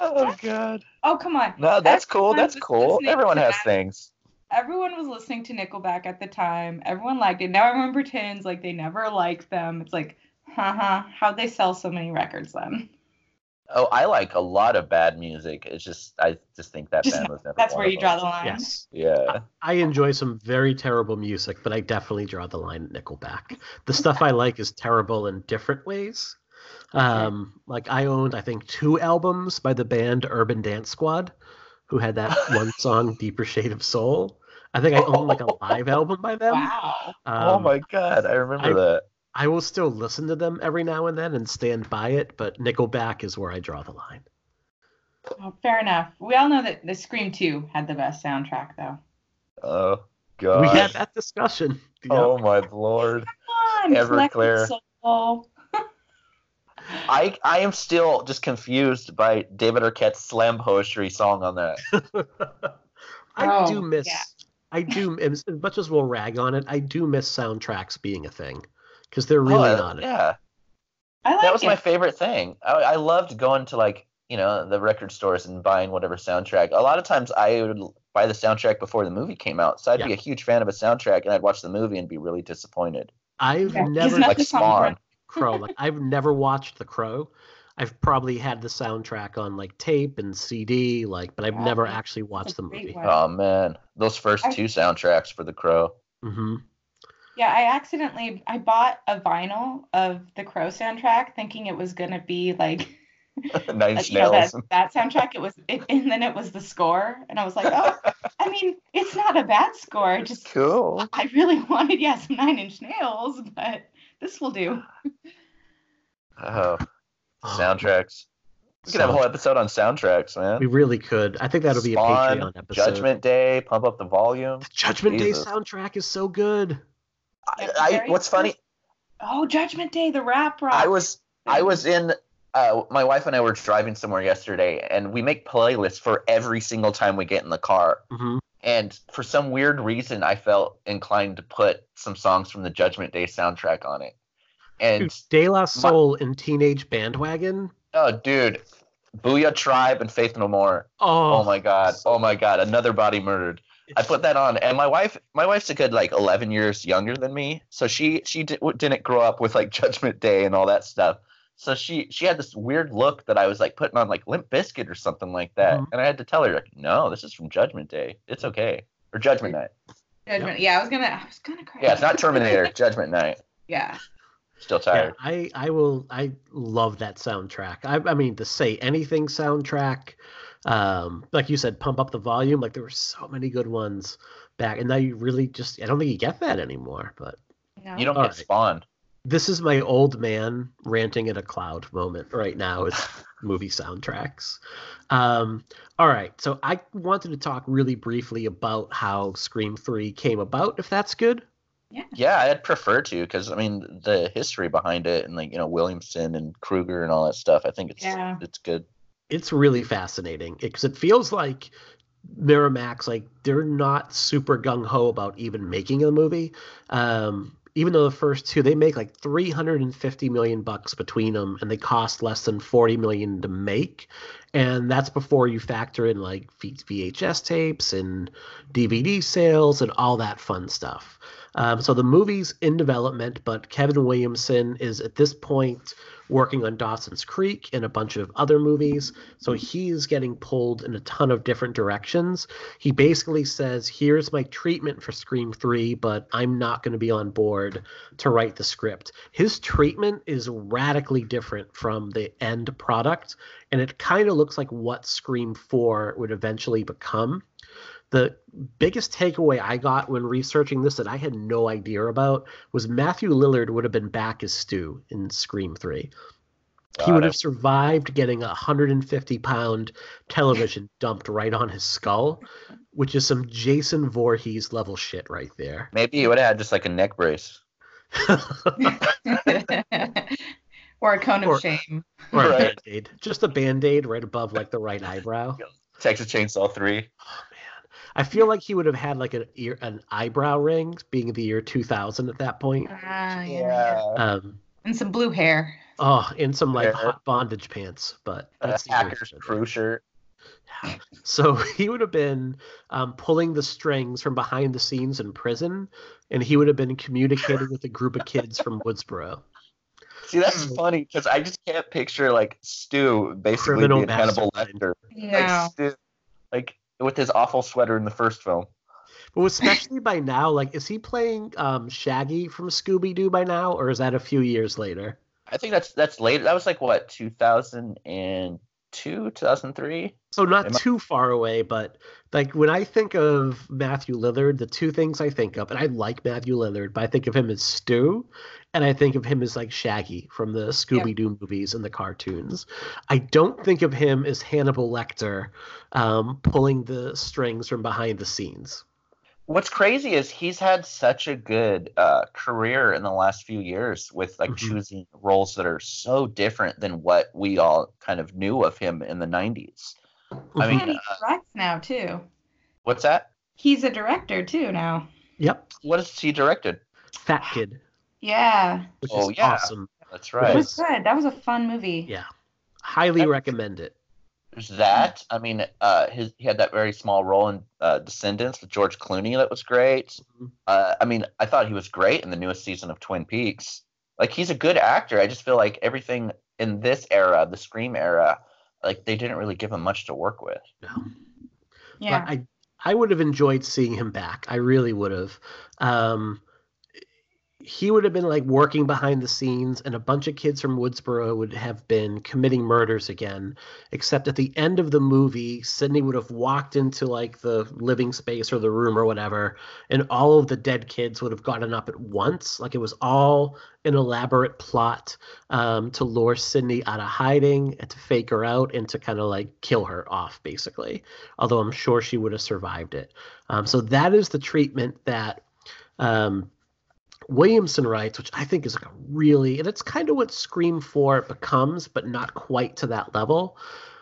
Oh God. oh come on. No, that's cool. That's cool. Everyone has that. things. Everyone was listening to Nickelback at the time. Everyone liked it. Now everyone pretends like they never liked them. It's like, haha, how'd they sell so many records then? Oh, I like a lot of bad music. It's just I just think that Just- band was never. That's one where of you draw the line. Yes. Yeah. I enjoy some very terrible music, but I definitely draw the line at Nickelback. The stuff I like is terrible in different ways. Um, like I owned, I think, two albums by the band Urban Dance Squad, who had that one song, "Deeper Shade of Soul." I think I own like a [LAUGHS] live album by them. Wow. oh Um, my God, I remember I- that. I will still listen to them every now and then and stand by it, but Nickelback is where I draw the line. Oh, fair enough. We all know that the Scream 2 had the best soundtrack, though. Oh god. We had that discussion. [LAUGHS] Oh my lord. Come on, Everclear. I I am still just confused by David Arquette's slam poetry song on that. [LAUGHS] I Oh, do miss. yeah. I do as as much as we'll rag on it. I do miss soundtracks being a thing because they're really Oh, not. it. Yeah. I like that was it. my favorite thing. I, I loved going to like you know the record stores and buying whatever soundtrack. A lot of times I would buy the soundtrack before the movie came out, so I'd be a huge fan of a soundtrack, and I'd watch the movie and be really disappointed. I've Yeah, never isn't Like the Spawn. Crow. Like I've never watched The Crow. I've probably had the soundtrack on like tape and CD, like, but I've Wow, never actually watched the movie. one. Oh man, those first I- two soundtracks for The Crow. Mm-hmm. Yeah, I accidentally I bought a vinyl of the Crow soundtrack, thinking it was gonna be like [LAUGHS] [LAUGHS] Nine like, you know, that, Nails. that soundtrack. It was, it, and then it was the score, and I was like, oh, [LAUGHS] I mean, it's not a bad score. Just Cool. I really wanted, yeah, some Nine Inch Nails, but this will do. Oh, soundtracks. We could have a whole episode on soundtracks, man. We really could. I think that'll be a Spawn, Patreon episode. Judgment Day, pump up the volume. The Judgment Jesus. Day soundtrack is so good. I, I what's funny? Oh, Judgment Day, the rap rock. I was I was in. Uh, my wife and I were driving somewhere yesterday, and we make playlists for every single time we get in the car. hmm And for some weird reason, I felt inclined to put some songs from the Judgment Day soundtrack on it. And De La Soul and Teenage Bandwagon. oh, dude, Boo-Yaa Tribe and Faith No More. Oh, Oh, my God. Oh my God. Another body murdered. I put that on, and my wife, my wife's a good like 11 years younger than me, so she she di- didn't grow up with like [LAUGHS] Judgment Day and all that stuff. So she she had this weird look that I was like putting on like Limp Bizkit or something like that, Mhm. and I had to tell her like, no, this is from Judgment Day. It's okay, or Judgment Night. Judgment. Yeah, I was gonna, I was gonna cry. Yeah, it's not Terminator. [LAUGHS] Judgment Night. yeah. Still Yeah, tired. I I will I love that soundtrack. I I mean the Say Anything soundtrack, um, like you said, pump up the volume. Like there were so many good ones back, and now you really just I don't think you get that anymore. But No. You don't All get right. Spawn. this is my old man ranting in a cloud moment right now. Is [LAUGHS] movie soundtracks. Um, all right, so I wanted to talk really briefly about how Scream Three came about. If that's good. Yeah, Yeah, I'd prefer to because I mean the history behind it and like you know Williamson and Kruger and all that stuff. I think it's Yeah. it's good. it's really fascinating because it feels like Miramax, like they're not super gung ho about even making a movie. Um, even though the first two they make like 350 million bucks between them, and they cost less than 40 million to make, and that's before you factor in like VHS tapes and DVD sales and all that fun stuff. Um, so the movie's in development, but Kevin Williamson is at this point working on Dawson's Creek and a bunch of other movies. So he's getting pulled in a ton of different directions. He basically says, Here's my treatment for Scream 3, but I'm not going to be on board to write the script. His treatment is radically different from the end product, and it kind of looks like what Scream 4 would eventually become the biggest takeaway I got when researching this that I had no idea about was Matthew Lillard would have been back as Stu in Scream 3. Got he would it. have survived getting a 150 pound television [LAUGHS] dumped right on his skull, which is some Jason Voorhees level shit right there. Maybe he would have had just like a neck brace. [LAUGHS] or a cone or, of shame. Or a right. band aid. Just a band aid right above like the right eyebrow. Texas Chainsaw 3. I feel like he would have had like an ear an eyebrow ring being the year 2000 at that point. Ah, yeah. Um And some blue hair. oh, in some like Yeah. hot bondage pants, but that's neither hacker's here crew shirt. So [LAUGHS] he would have been um, pulling the strings from behind the scenes in prison, and he would have been communicating with a group of kids from Woodsboro. See, that's Hmm. funny because I just can't picture like Stu basically Criminal being Hannibal mastermind. Lecter. No. Like Stu, like with his awful sweater in the first film. But especially by now, like, is he playing um, Shaggy from Scooby Doo by now, or is that a few years later? I think that's that's later. That was like what 2002, 2003. So not Am I- too far away, but like when I think of Matthew Lillard, the two things I think of, and I like Matthew Lillard, but I think of him as Stu, and I think of him as like Shaggy from the Scooby Doo movies and the cartoons. I don't think of him as Hannibal Lecter, um, pulling the strings from behind the scenes. What's crazy is he's had such a good uh, career in the last few years with like Mhm. choosing roles that are so different than what we all kind of knew of him in the 90s. I mean, and he uh, directs now too. What's that? He's a director too now. Yep, What has he directed? Fat Kid, Yeah, which Oh, is yeah. awesome. That's it right. was good. That was a fun movie. Yeah, highly recommend it. There's that. I mean, uh, his he had that very small role in uh, Descendants with George Clooney that was great. Mhm. Uh, I mean, I thought he was great in the newest season of Twin Peaks. Like he's a good actor. I just feel like everything in this era, the Scream era, like they didn't really give him much to work with. No. Yeah. But I I would have enjoyed seeing him back. I really would have. Um, he would have been like working behind the scenes, and a bunch of kids from Woodsboro would have been committing murders again. Except at the end of the movie, Sidney would have walked into like the living space or the room or whatever, and all of the dead kids would have gotten up at once. Like it was all an elaborate plot um, to lure Sidney out of hiding and to fake her out and to kind of like kill her off, basically although I'm sure she would have survived it. Um, so that is the treatment that um, Williamson writes, which I think is like a really, and it's kind of what Scream 4 becomes, but not quite to that level.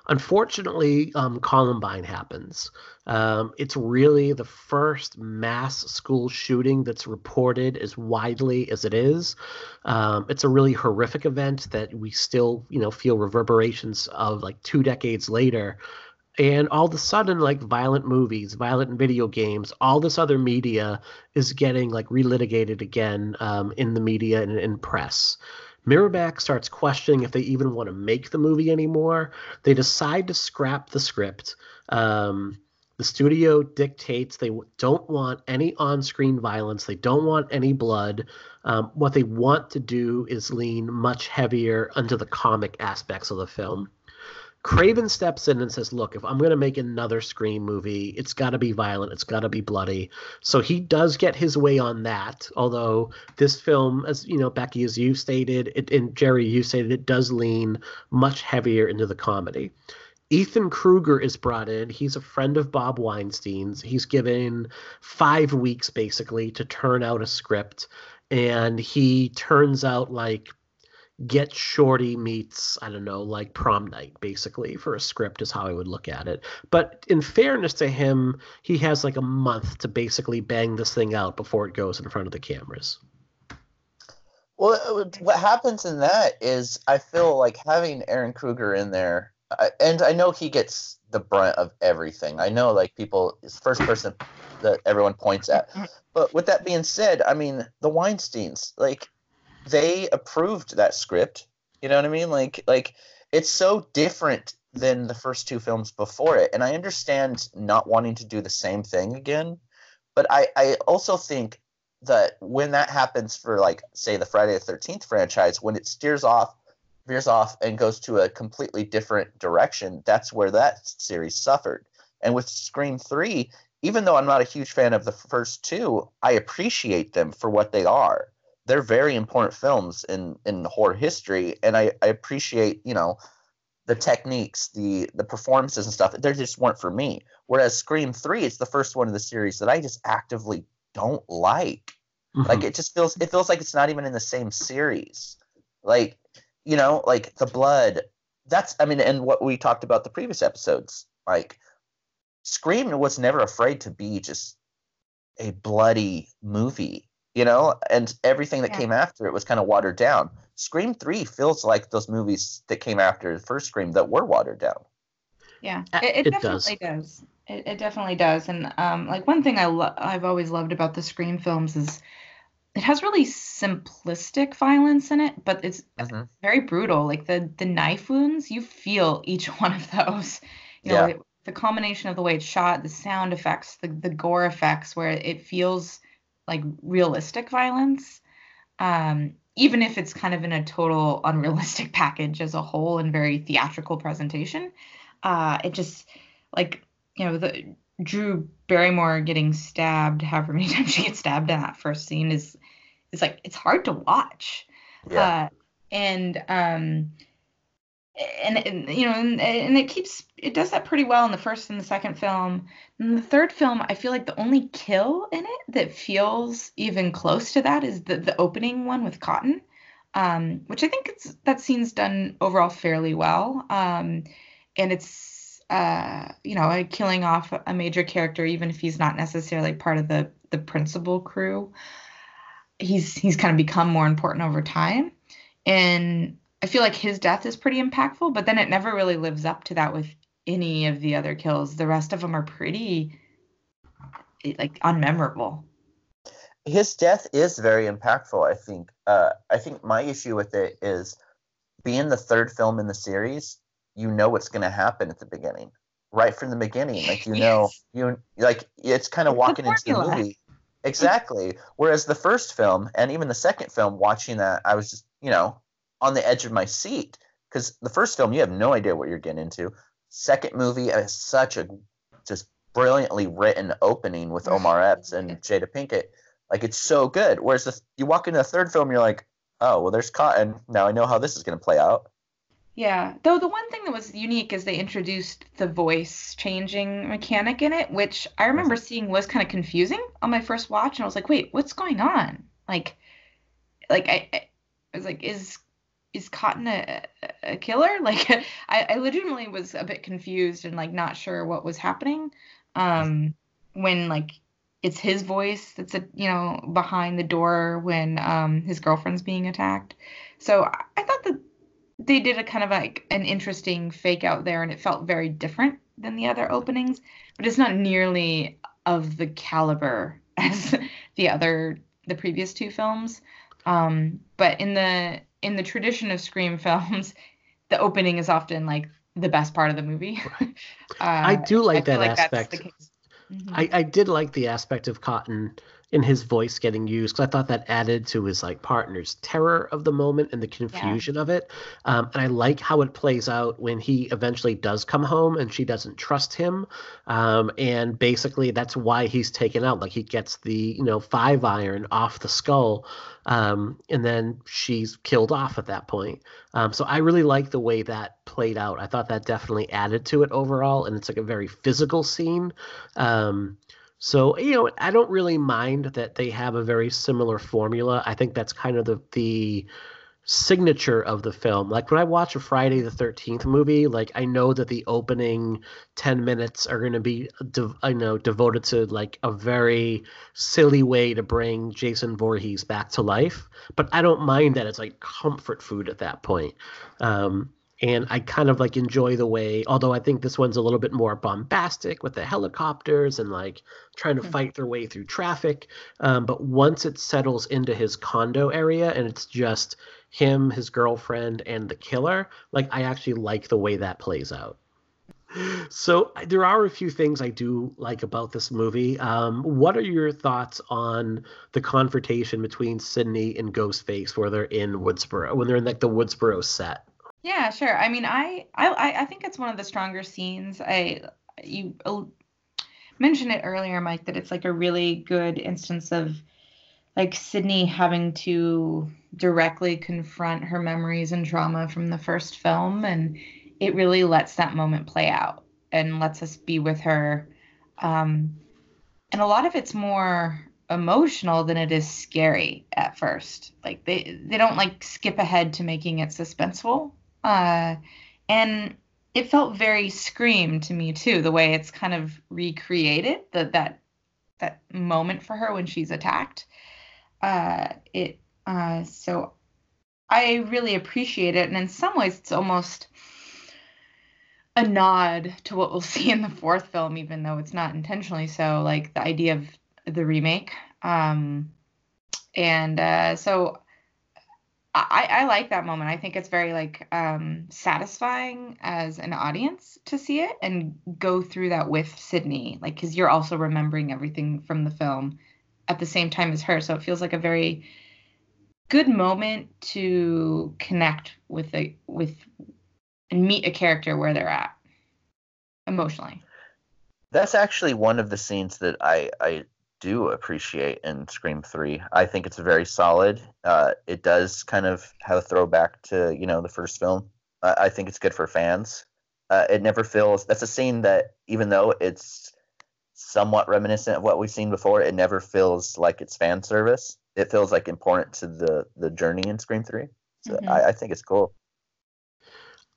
Unfortunately, um, Columbine happens. Um, it's really the first mass school shooting that's reported as widely as it is. Um, it's a really horrific event that we still, you know, feel reverberations of like two decades later and all of a sudden like violent movies violent video games all this other media is getting like relitigated again um, in the media and in press. Miramax starts questioning if they even want to make the movie anymore. They decide to scrap the script. Um, the studio dictates they don't want any on-screen violence. They don't want any blood. Um, what they want to do is lean much heavier onto the comic aspects of the film Craven steps in and says, "Look, if I'm going to make another Scream movie, it's got to be violent. It's got to be bloody." So he does get his way on that. Although this film, as you know, Becky, as you stated, it, and Jerry, you stated, it does lean much heavier into the comedy. Ethan Kruger is brought in. He's a friend of Bob Weinstein's. He's given five weeks basically to turn out a script, and he turns out like get shorty meets i don't know like prom night basically for a script is how i would look at it but in fairness to him he has like a month to basically bang this thing out before it goes in front of the cameras Well, uh, what happens in that is I feel like having Ehren Kruger in there, and I know he gets the brunt of everything. I know like people, is first person that everyone points at. But with that being said, I mean the Weinstein's like they approved that script. You know what I mean? Like like it's so different than the first two films before it, and I understand not wanting to do the same thing again. But I, I also think that when that happens for like say the Friday the Thirteenth franchise, when it steers off, veers off, and goes to a completely different direction, that's where that series suffered. And with Scream Three, even though I'm not a huge fan of the first two, I appreciate them for what they are. They're very important films in in horror history, and I, I appreciate you know the techniques, the the performances and stuff. They just weren't for me. Whereas Scream Three, it's the first one in the series that I just actively don't like. Mm-hmm. Like it just feels it feels like it's not even in the same series. Like, you know, like the blood. That's I mean, and what we talked about the previous episodes, like Scream was never afraid to be just a bloody movie, you know, and everything that Yeah. came after it was kind of watered down. Scream 3 feels like those movies that came after the first Scream that were watered down. Yeah, Uh, it, it, it definitely does. It, it definitely does. And um, like one thing I lo- I've always loved about the Scream films is it has really simplistic violence in it, but it's Mhm. very brutal. Like the the knife wounds, you feel each [LAUGHS] one of those. You know, Yeah. the combination of the way it's shot, the sound effects, the the gore effects, where it feels like realistic violence. Um, even if it's kind of in a total [LAUGHS] unrealistic package as a whole and very theatrical presentation. Uh, it just like you know the Drew Barrymore getting stabbed, however many [LAUGHS] times she gets stabbed in that first scene is is like it's hard to watch. Yeah. Uh, and um and, and you know and, and it keeps it does that pretty well in the first and the second film. In the third film, I feel like the only kill in it that feels even close to that is the the opening one with Cotton. Um, which I think it's that scene's done overall fairly well. Um, and it's uh, you know, killing off a major character, even if he's not necessarily part of the the principal crew. He's he's kind of become more important over time, and I feel like his death is pretty impactful. But then it never really lives up to that with any of the other kills. The rest of them are pretty like unmemorable. His death is very impactful. I think. Uh, I think my issue with it is being the third film in the series you know what's going to happen at the beginning right from the beginning like you know you like it's kind of walking into the movie exactly whereas the first film and even the second film watching that i was just you know on the edge of my seat because the first film you have no idea what you're getting into. Second movie is such a just brilliantly written opening with mm-hmm. omar epps and jada pinkett. Like it's so good. Whereas the, you walk into the third film you're like oh well there's cotton. Now i know how this is going to play out. Yeah. Though the one thing that was unique is they introduced the voice changing mechanic in it, which I remember mm-hmm. seeing was kind of confusing on my first watch, and I was like, "Wait, what's going on?" Like, like I, I was like, "Is is Cotton a, a killer?" [LAUGHS] Like, I, I legitimately was a bit confused and like not sure what was happening. Um, when like it's his voice that's a you know behind the door when um his girlfriend's being attacked. So I, I thought that they did a kind of like an interesting fake out there and it felt very different than the other openings but it's not nearly of the caliber [LAUGHS] as the other the previous two films um, but in the in the tradition of scream [LAUGHS] films the opening is often like the best part of the movie. [LAUGHS] Uh, i do like I that like aspect. mm-hmm. I, I did like the aspect of cotton in his voice getting used because I thought that added to his like partner's terror of the moment and the confusion yeah. of it. Um, and I like how it plays out when he eventually does come home and she doesn't trust him. Um, and basically that's why he's taken out. Like he gets the you know five iron off the skull, um, and then she's killed off at that point. Um, so I really like the way that played out. I thought that definitely added to it overall, and it's like a very physical scene. Um, so, you know, I don't really mind that they have a very similar formula. I think that's kind of the the signature of the film. Like when I watch a Friday the 13th movie, like I know that the opening 10 minutes are going to be de- I know devoted to like a very silly way to bring Jason Voorhees back to life, but I don't mind that it's like comfort food at that point. Um and I kind of like enjoy the way, although I think this one's a little bit more bombastic with the helicopters and like trying to mm-hmm. fight their way through traffic. Um, but once it settles into his condo area and it's just him, his girlfriend, and the killer, like I actually like the way that plays out. So there are a few things I do like about this movie. Um, what are your thoughts on the confrontation between Sidney and Ghostface where they're in Woodsboro, when they're in like the Woodsboro set? Yeah, sure. I mean, I I I think it's one of the stronger scenes. I you mentioned it earlier, Mike, that it's like a really good instance of like Sidney having to directly confront her memories and trauma from the first film, and it really lets that moment play out and lets us be with her. Um, and a lot of it's more emotional than it is scary at first. Like they they don't like skip ahead to making it suspenseful uh, and it felt very Scream to me too, the way it's kind of recreated the, that that moment for her when she's attacked. Uh, it uh, so I really appreciate it, and in some ways, it's almost a nod to what we'll [LAUGHS] see in the fourth film, even though it's not intentionally so. Like the idea of the remake, um, and uh, so I, I like that moment. I think it's very like um, satisfying as an audience to see it and go through that with Sidney, like because you're also remembering everything from the film at the same time as her. So it feels like a very good moment to connect with a with and meet a character where they're at. emotionally. That's actually one of the scenes that I I do appreciate in Scream Three. I think it's very solid. Uh, it does kind of have a throwback to you know the first film. Uh, I think it's good for fans. Uh, it never feels that's a scene that even though it's somewhat reminiscent of what we've seen before, it never feels like it's fan service. It feels like important to the the journey in Scream Three. So Mhm. I, I think it's cool.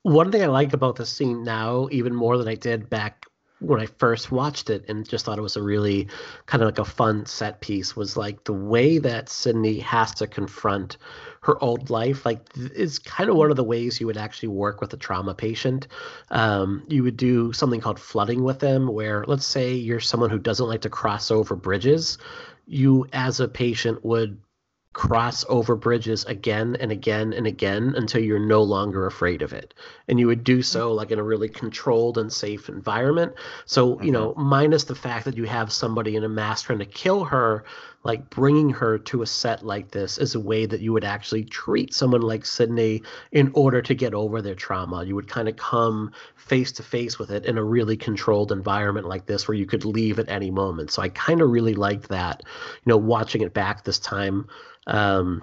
One thing I like about this scene now, even more than I did back when I first watched it and just thought it was a really kind of like a fun set piece, was like the way that Sidney has to confront her old life. Like, is kind of one of the ways you would actually work with a trauma patient. Um, you would do something called flooding with them, where let's say you're someone who doesn't like to cross over bridges. You, as a patient, would cross over bridges again and again and again until you're no longer afraid of it. And you would do so mm-hmm. like in a really controlled and safe environment. So, you mm-hmm. know, minus the fact that you have somebody in a mask trying to kill her, like bringing her to a set like this is a way that you would actually treat someone like Sidney in order to get over their trauma. You would kind of come face to face with it in a really controlled environment like this where you could leave at any moment. So I kind of really liked that, you know, watching it back this time. Um,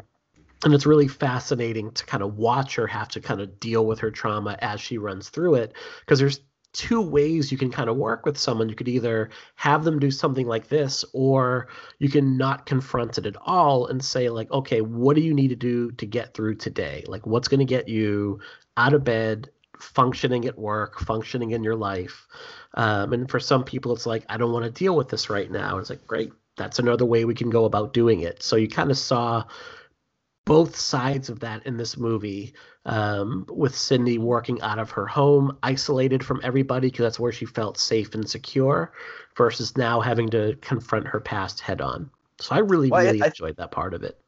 and it's really fascinating to kind of watch her have to kind of deal with her trauma as she runs through it because there's two ways you can kind of work with someone. You could either have them do something like this or you can not confront it at all and say like okay what do you need to do to get through today? Like what's going to get you out of bed functioning at work functioning in your life? Um, and for some people it's like i don't want to deal with this right now. It's like great. That's another way we can go about doing it. So you kind of saw both sides of that in this movie um, with Sidney working out of her home, isolated from everybody because that's where she felt safe and secure, versus now having to confront her past head on. So I really, Well, really I- enjoyed that part of it.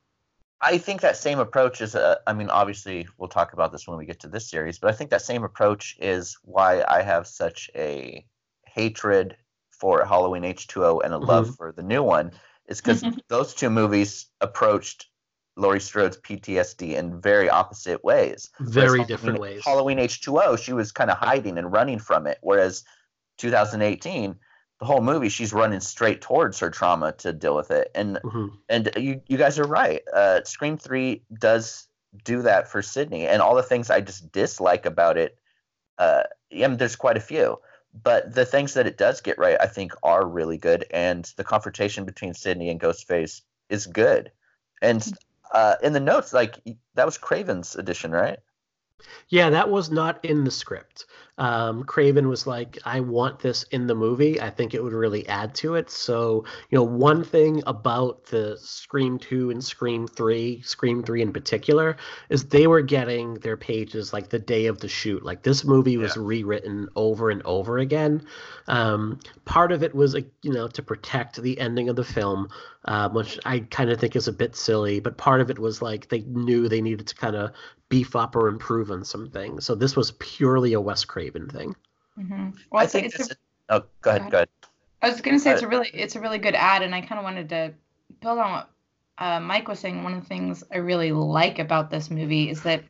I think that same approach is, uh, I mean, obviously we'll talk about this when we get to this series, but I think that same approach is why I have such a hatred for Halloween H2O and a love for the new one, is because [LAUGHS] those two movies approached Laurie Strode's PTSD in very opposite ways. Whereas Very Halloween- different ways. Halloween H2O, she was kind of hiding and running from it, whereas 2018, the whole movie, she's running straight towards her trauma to deal with it. And Mhm. and you you guys are right. Uh, Scream Three does do that for Sidney, and all the things I just dislike about it. Uh, yeah, I mean, there's quite a few, but the things that it does get right, I think, are really good, and the confrontation between Sidney and Ghostface is good. And uh, in the notes, like that was Craven's edition, right? Yeah, that was not in the script. Um, Craven was like, I want this in the movie. I think it would really add to it. So, you know, one thing about the Scream 2 and Scream 3, Scream 3 in particular, is they were getting their pages like the day of the shoot. Like this movie was rewritten over and over again. Um, part of it was, you know, to protect the ending of the film, uh, which I kind of think is a bit silly. But part of it was like they knew they needed to kind of beef up or improve on some things. So this was purely a Wes Craven thing. hmm Well, I think it's this a, is- oh, go ahead, Go ahead. I was gonna say it's a really it's a really good ad, and I kind of wanted to build on what uh, Mike was saying. One of the things I really like about this movie is that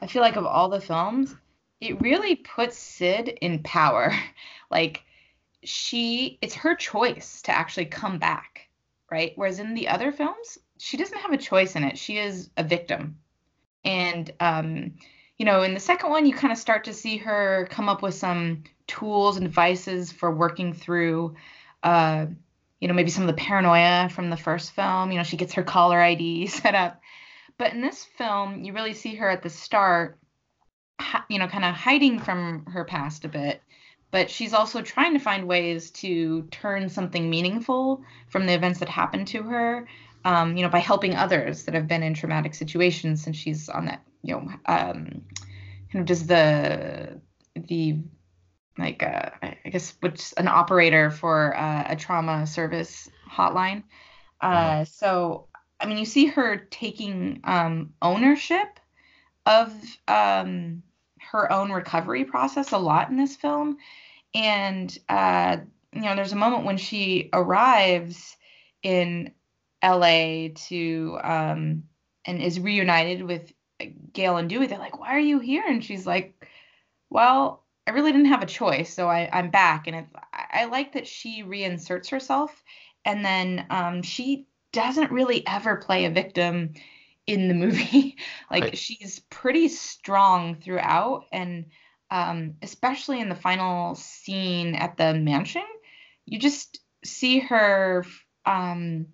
I feel like of all the films, it really puts Sid in power. [LAUGHS] like she, it's her choice to actually come back, right? Whereas in the other films, she doesn't have a choice in it. She is a victim, and um, you know, in the second one, you kind of start to see her come up with some tools and devices for working through, uh, you know, maybe some of the paranoia from the first film. You know, she gets her caller ID [LAUGHS] set up. But in this film, you really see her at the start, you know, kind of hiding from her past a bit. But she's also trying to find ways to turn something meaningful from the events that happened to her, um, you know, by helping others that have been in traumatic situations. Since she's on that, you know, um, kind of does the the like uh, I guess what's an operator for uh, a trauma service hotline. Uh, so I mean, you see her taking um, ownership of um, her own recovery process a lot in this film, and uh, you know, there's a moment when she arrives in L.A. to um, and is reunited with Gale and Dewey. They're like, "Why are you here?" And she's like, "Well." I really didn't have a choice, so I, I'm back, and it's, I, I like that she reinserts herself, and then um, she doesn't really ever play a victim in the [LAUGHS] movie. like Right. she's pretty strong throughout, and um, especially in the final scene at the mansion, you just see her um,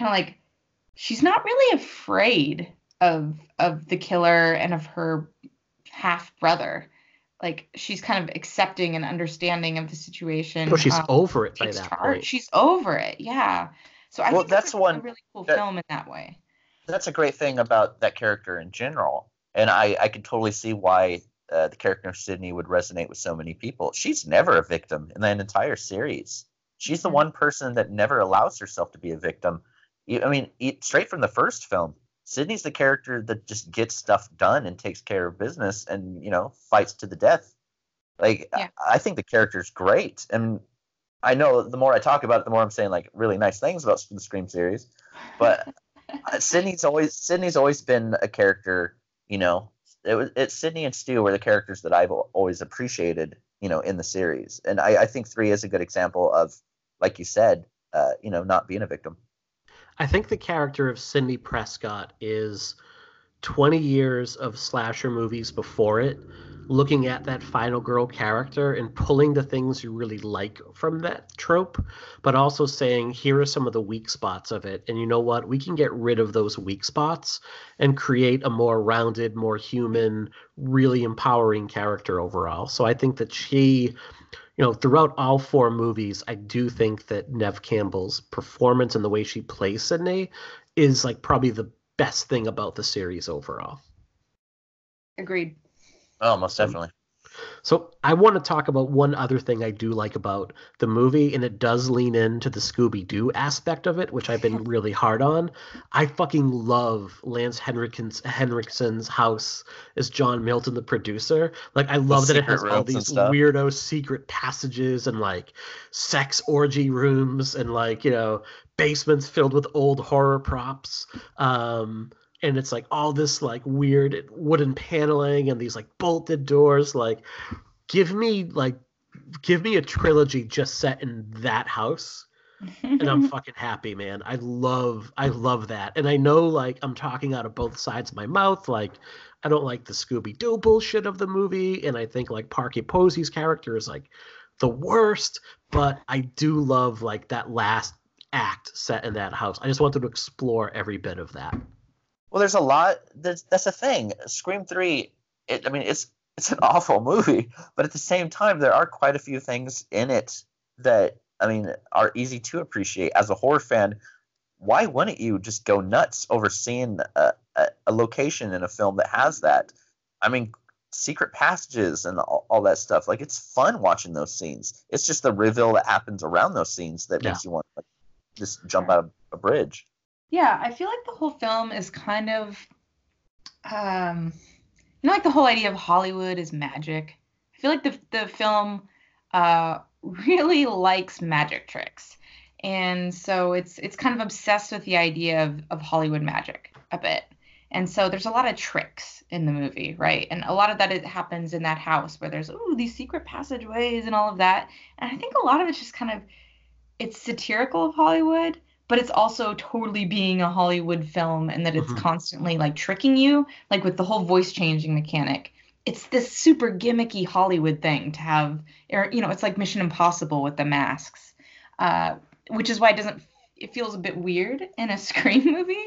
kind of like she's not really afraid of of the killer and of her half brother. Like she's kind of accepting and understanding of the situation. Oh, she's um, over it by takes that charge. point. She's over it. Yeah. So I Well, think that's, that's a, one a really cool that- film in that way. that's a great thing about that character in general, and I I can totally see why uh, the character of Sidney would resonate with so many people. She's never a victim in that entire series. She's the Mhm. one person that never allows herself to be a victim. I mean, straight from the first film, Sidney's the character that just gets stuff done and takes care of business, and you know, fights to the death. Like Yeah. I, I think the character's great, and I know the more I talk about it, the more I'm saying like really nice things about the Scream series. But [LAUGHS] uh, Sidney's always Sidney's always been a character. You know, it was it's Sidney and Stu were the characters that I've always appreciated. You know, in the series, and I, I think three is a good example of, like you said, uh, you know, not being a victim. I think the character of Sidney Prescott is 20 years of slasher movies before it, looking at that final girl character and pulling the things you really like from that trope, but also saying, here are some of the weak spots of it. And you know what? We can get rid of those weak spots and create a more rounded, more human, really empowering character overall. So I think that she you know, throughout all four movies, I do think that Neve Campbell's performance and the way she plays Sidney is like probably the best thing about the series overall. Agreed. Oh, most Um, definitely. So I want to talk about one other thing I do like about the movie, and it does lean into the Scooby Doo aspect of it, which I've been [LAUGHS] really hard on. I fucking love Lance Henriksen's Henriksen's house as John Milton, the producer. Like I love that it has all these weirdo secret passages and like sex orgy rooms and like you know basements filled with old horror props. Um, and it's like all this like weird wooden paneling and these like bolted doors like give me like give me a trilogy just set in that house and i'm [LAUGHS] fucking happy man. I love i love that. And i know like i'm talking out of both sides of my mouth like i don't like the scooby-doo bullshit of the movie and i think like parker posey's character is like the worst but i do love like that last act set in that house. I just wanted to explore every bit of that Well, there's a lot. That's that's the thing. Scream Three. It, I mean, it's it's an [LAUGHS] awful movie, but at the same time, there are quite a few things in it that I mean are easy to appreciate as a horror fan. Why wouldn't you just go nuts over seeing a, a, a location in a film that has that? I mean, secret passages and all, all that stuff. Like it's fun watching those scenes. It's just the reveal that happens around those scenes that Yeah. makes you want to like, just jump out of a bridge. Yeah, I feel like the whole film is kind of, um, you know, like the whole idea of Hollywood is magic. I feel like the the film uh, [LAUGHS] really likes magic tricks, and so it's it's kind of obsessed with the idea of of Hollywood magic a bit. And so there's a lot of tricks in the movie, right? And a lot of that it happens in that house where there's ooh these secret passageways and all of that. And I think a lot of it's just kind of it's satirical of Hollywood, but it's also totally being a Hollywood film and that it's Mhm. constantly like tricking you, like with the whole voice changing mechanic. It's this super gimmicky Hollywood thing to have, or you know, it's like Mission Impossible with the masks, uh, which is why it doesn't. It feels a bit weird in a [LAUGHS] Scream movie,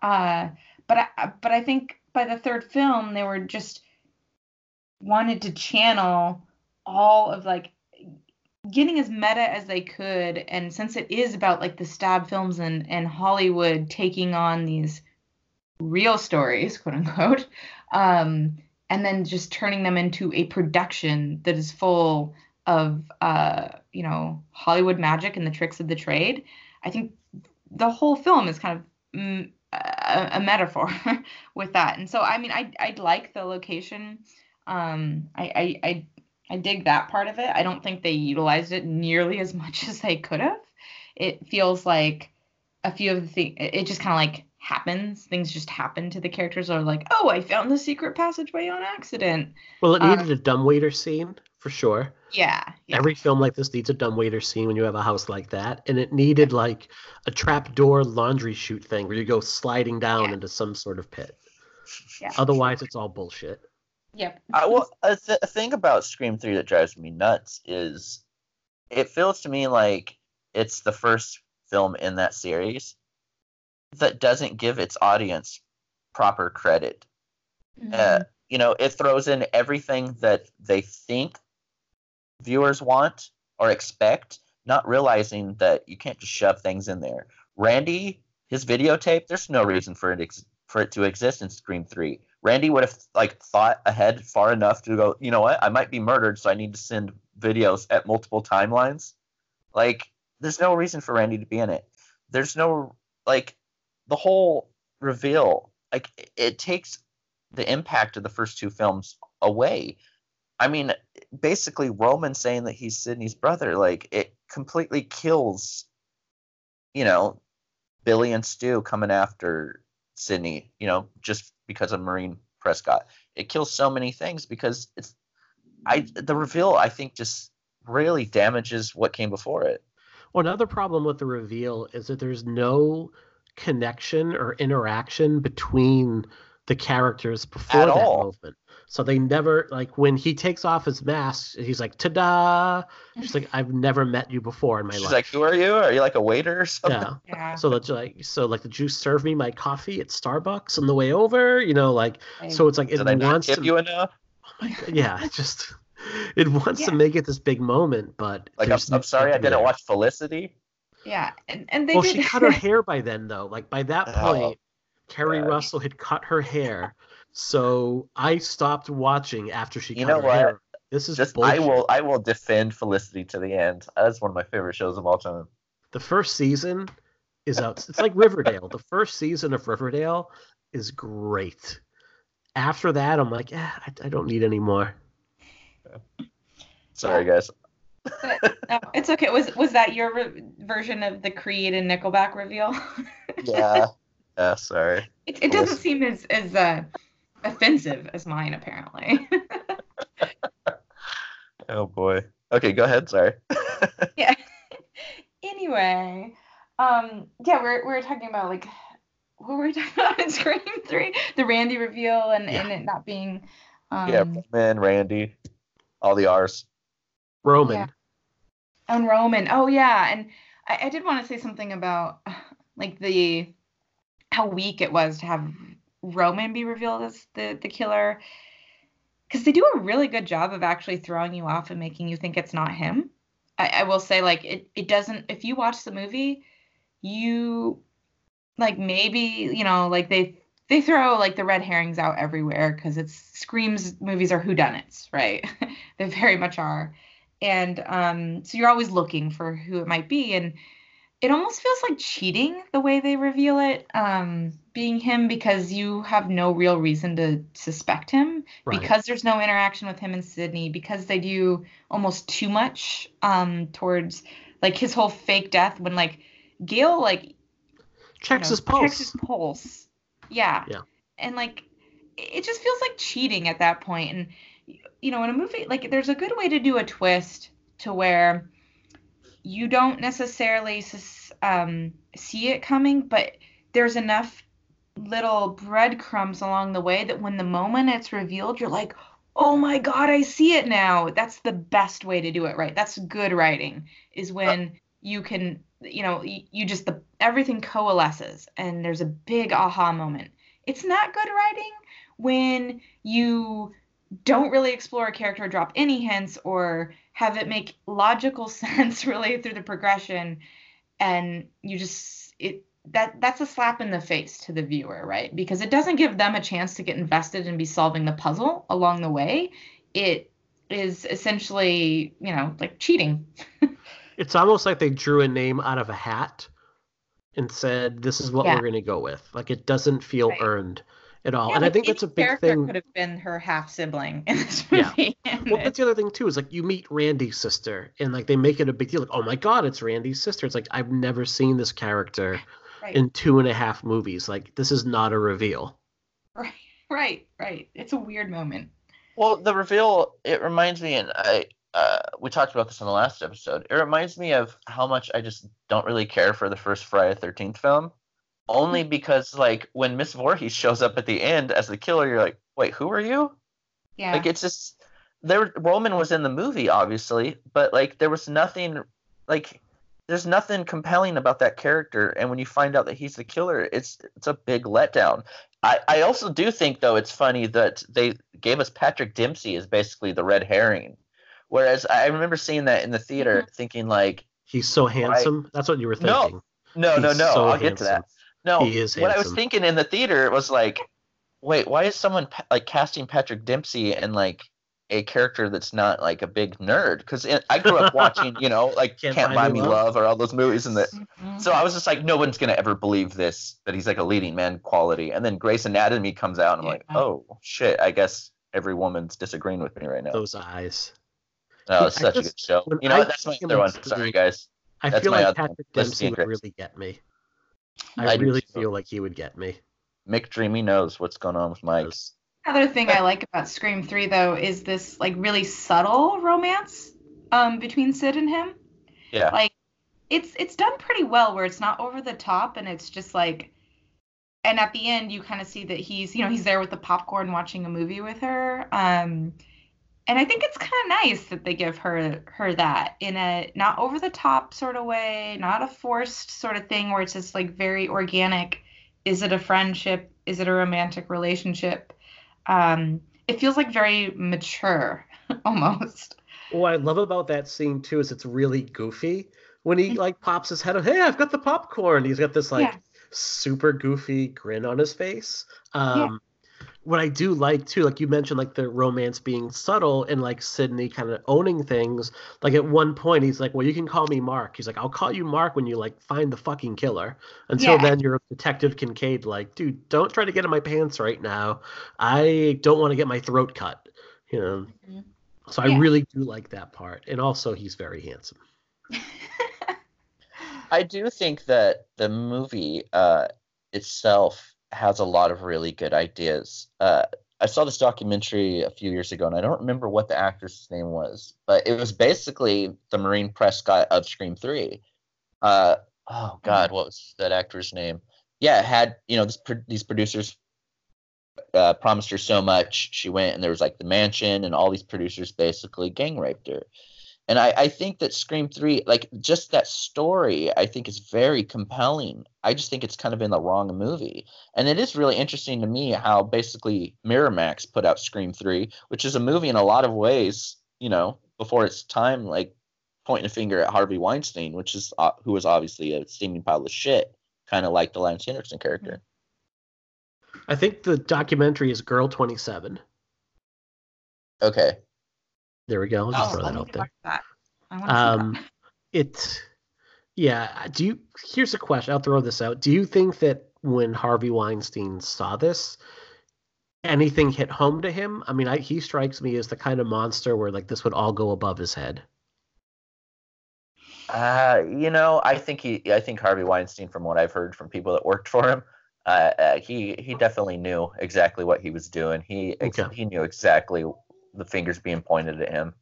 uh, but I but I think by the third film they were just wanted to channel all of like getting as meta as they could and since it is about like the stab films and and hollywood taking on these real stories quote unquote um and then just turning them into a production that is full of uh you know hollywood magic and the tricks of the trade i think the whole film is kind of mm, a, a metaphor [LAUGHS] with that. And so i mean i i like the location. Um I, I i I dig that part of it. I don't think they utilized it nearly as much [LAUGHS] as they could have. It feels like a few of the things, it just kind of like happens. Things just happen to the characters, are like, oh, I found the secret passageway on accident. well it needed um, a dumbwaiter scene for sure. Yeah. yeah. Every film like this needs a dumbwaiter scene when you have a house like that, and it needed like a trapdoor laundry chute thing where you go sliding down Yeah. into some sort of pit. Yeah. Otherwise, it's all bullshit. Yep. I, well, a, th- a thing about Scream 3 that drives me nuts is it feels to me like it's the first film in that series that doesn't give its audience proper credit. Mm-hmm. Uh, you know, it throws in everything that they think viewers want or expect, not realizing that you can't just shove things in there. Randy, his videotape, there's no reason for it ex- for it to exist in Scream 3. Randy would have like thought ahead far enough to go, you know what? I might be murdered, so I need to send videos at multiple timelines. Like, there's no reason for Randy to be in it. There's no like the whole reveal. Like, it, takes the impact of the first two films away. I mean, basically, Roman saying that he's Sidney's brother, like, it completely kills, you know, Billy and Stu coming after Sidney, you know, just because of Maureen Prescott. It kills so many things because it's, I, the reveal, I think, just really damages what came before it. Well, another problem with the reveal is that there's no connection or interaction between the characters before At that all. movement. So they never like when he takes off his mask, he's like, "Ta-da!" She's like, "I've never met you before in my She's life." She's like, "Who are you? Are you like a waiter or something?" yeah. [LAUGHS] Yeah. So that's like, so like, did you serve me my coffee at Starbucks on the way over? You know, like, so it's like it Did I not wants tip to, you enough? oh my God, yeah, [LAUGHS] just it wants to make it this big moment, but Like, I'm, I'm sorry, I didn't there. watch Felicity. yeah. And, and they well, did she cut her hair by then, though. Like by that Oh, point, Carrie God. Russell had cut her hair, so I stopped watching after she You cut know her what? hair. This is Just bullshit. I will, I will defend Felicity to the end. That's one of my favorite shows of all time. The first season is out. It's like Riverdale. The first season of Riverdale is great. After that, I'm like, yeah, I, I don't need any more. Sorry, guys. No, it's okay. Was was that your re- version of the Creed and Nickelback reveal? [LAUGHS] Yeah. yeah. Sorry. it, it doesn't seem as as uh, offensive as mine, apparently. [LAUGHS] Oh boy. Okay, go ahead. Sorry. [LAUGHS] yeah. anyway, um, yeah, we're we're talking about like what were we talking about in Scream Three? The Randy reveal and Yeah. and it not being. Um, yeah, man, Randy, all the R's. Roman. Yeah. on Roman. Oh yeah, and I, I did want to say something about like the how weak it was to have Roman be revealed as the the killer, because they do a really good job of actually throwing you off and making you think it's not him. I, I will say like it it doesn't. If you watch the movie, you like maybe you know like they they throw like the red herrings out everywhere because it's screams movies are whodunits right [LAUGHS] they very much are and um, so you're always looking for who it might be and it almost feels like cheating the way they reveal it um, being him because you have no real reason to suspect him Right. because there's no interaction with him and sidney because they do almost too much um, towards like his whole fake death when like gale like checks know, his pulse. Checks his pulse. Yeah. Yeah. And like it just feels like cheating at that point. And you know, in a movie like there's a good way to do a twist to where you don't necessarily um, see it coming, but there's enough little breadcrumbs along the way that when the moment it's revealed, you're like, oh my god, I see it now. That's the best way to do it, right? That's good writing. Is when you can, you know, you, you just the everything coalesces and there's a big aha moment. It's not good writing when you don't really explore a character or drop any hints or have it make logical [LAUGHS] sense really through the progression and you just it that that's a slap in the face to the viewer right because it doesn't give them a chance to get invested and be solving the puzzle along the way it is essentially you know like cheating [LAUGHS] It's almost like they drew a name out of a hat and said, "This is what Yeah. we're going to go with." Like it doesn't feel Right. earned at all. Yeah, and I think that's a any big character thing. could have been her half sibling in this movie [LAUGHS] and Well, that's the other thing too. Is like you meet Randy's sister, and like they make it a big deal. Like, oh my god, it's Randy's sister. It's like I've never seen this character right. in two and a half movies. Like this is not a reveal. Right, [LAUGHS] right, right. It's a weird moment. Well, the reveal it reminds me, and I uh, we talked about this in the last episode. It reminds me of how much I just don't really care for the first Friday Thirteenth film, only because like when Miss Voorhees shows up at the end as the killer, you're like, wait, who are you? Yeah. Like it's just there. Roman was in the movie, obviously, but like there was nothing like there's nothing compelling about that character. And when you find out that he's the killer, it's it's a big letdown. I, I also do think though it's funny that they gave us Patrick Dempsey as basically the red herring, whereas I remember seeing that in the theater Mhm. thinking like, He's so handsome. That's what you were thinking. no, no, He's no, so I'll get to that. Handsome. No, He is what I was thinking in the theater was like, wait, why is someone pa- like casting Patrick Dempsey and like a character that's not like a big nerd? Because I grew up watching, you know, like [LAUGHS] Can't Can't, Buy Buy Me Me Love. Love or all those movies, and that. Mhm. So I was just like, no one's gonna ever believe this that he's like a leading man quality. And then Grey's Anatomy comes out, and I'm like, oh shit, I guess every woman's disagreeing with me right now. Those eyes. No, it's I such a good show. You know, I that's my other one. Sorry, guys. I That's feel my like. Patrick Let's Dempsey be would really get me. I, I really too. feel like he would get me. McDreamy knows what's going on with Mike. Yes. Another thing I like about Scream 3 though is this like really subtle romance um between Sid and him. Yeah. Like it's it's done pretty well where it's not over the top and it's just like and at the end you kind of see that he's you know he's there with the popcorn watching a movie with her um and I think it's kind of nice that they give her her that in a not over the top sort of way, not a forced sort of thing where it's just like very organic. Is it a friendship? Is it a romantic relationship? Um, it feels like very mature [LAUGHS] almost. What I love about that scene too is it's really goofy when he Mhm. like pops his head up. Hey, I've got the popcorn. He's got this like Yeah. super goofy grin on his face. Um, What I do like too, like you mentioned, like the romance being subtle and like Sidney kind of owning things. Like at one point, he's like, "Well, you can call me Mark." He's like, "I'll call you Mark when you like find the fucking killer." Until Yeah. then, you're Detective Kincaid. Like, dude, don't try to get in my pants right now. I don't want to get my throat cut. You know. Mhm. So I really do like that part, and also he's very handsome. [LAUGHS] I do think that the movie uh, itself has a lot of really good ideas. Uh, I saw this documentary a few years ago, and I don't remember what the actress's name was, but it was basically the Maureen Prescott of Scream Three. Uh, oh God, what was that actor's name? Yeah, had you know this, these producers uh, promised her so much. She went, and there was like the mansion, and all these producers basically gang raped her. And I, I think that Scream 3, like just that story, I think is very compelling. I just think it's kind of in the wrong movie. And it is really interesting to me how basically Miramax put out Scream 3, which is a movie in a lot of ways, you know, before its time, like pointing a finger at Harvey Weinstein, which is uh, who was obviously a steaming pile of shit, kind of like the Lance Henriksen character. I think the documentary is Girl Twenty Seven. Okay. There we go. I'll just Oh, throw that out there. watch that. I wanna Um, that. [LAUGHS] it, yeah. Do you? Here's a question. I'll throw this out. Do you think that when Harvey Weinstein saw this, anything hit home to him? I mean, I, he strikes me as the kind of monster where like this would all go above his head. Uh, you know, I think he, I think Harvey Weinstein, from what I've heard from people that worked for him, uh, uh, he he definitely knew exactly what he was doing. He ex- Okay. he knew exactly the fingers being pointed at him.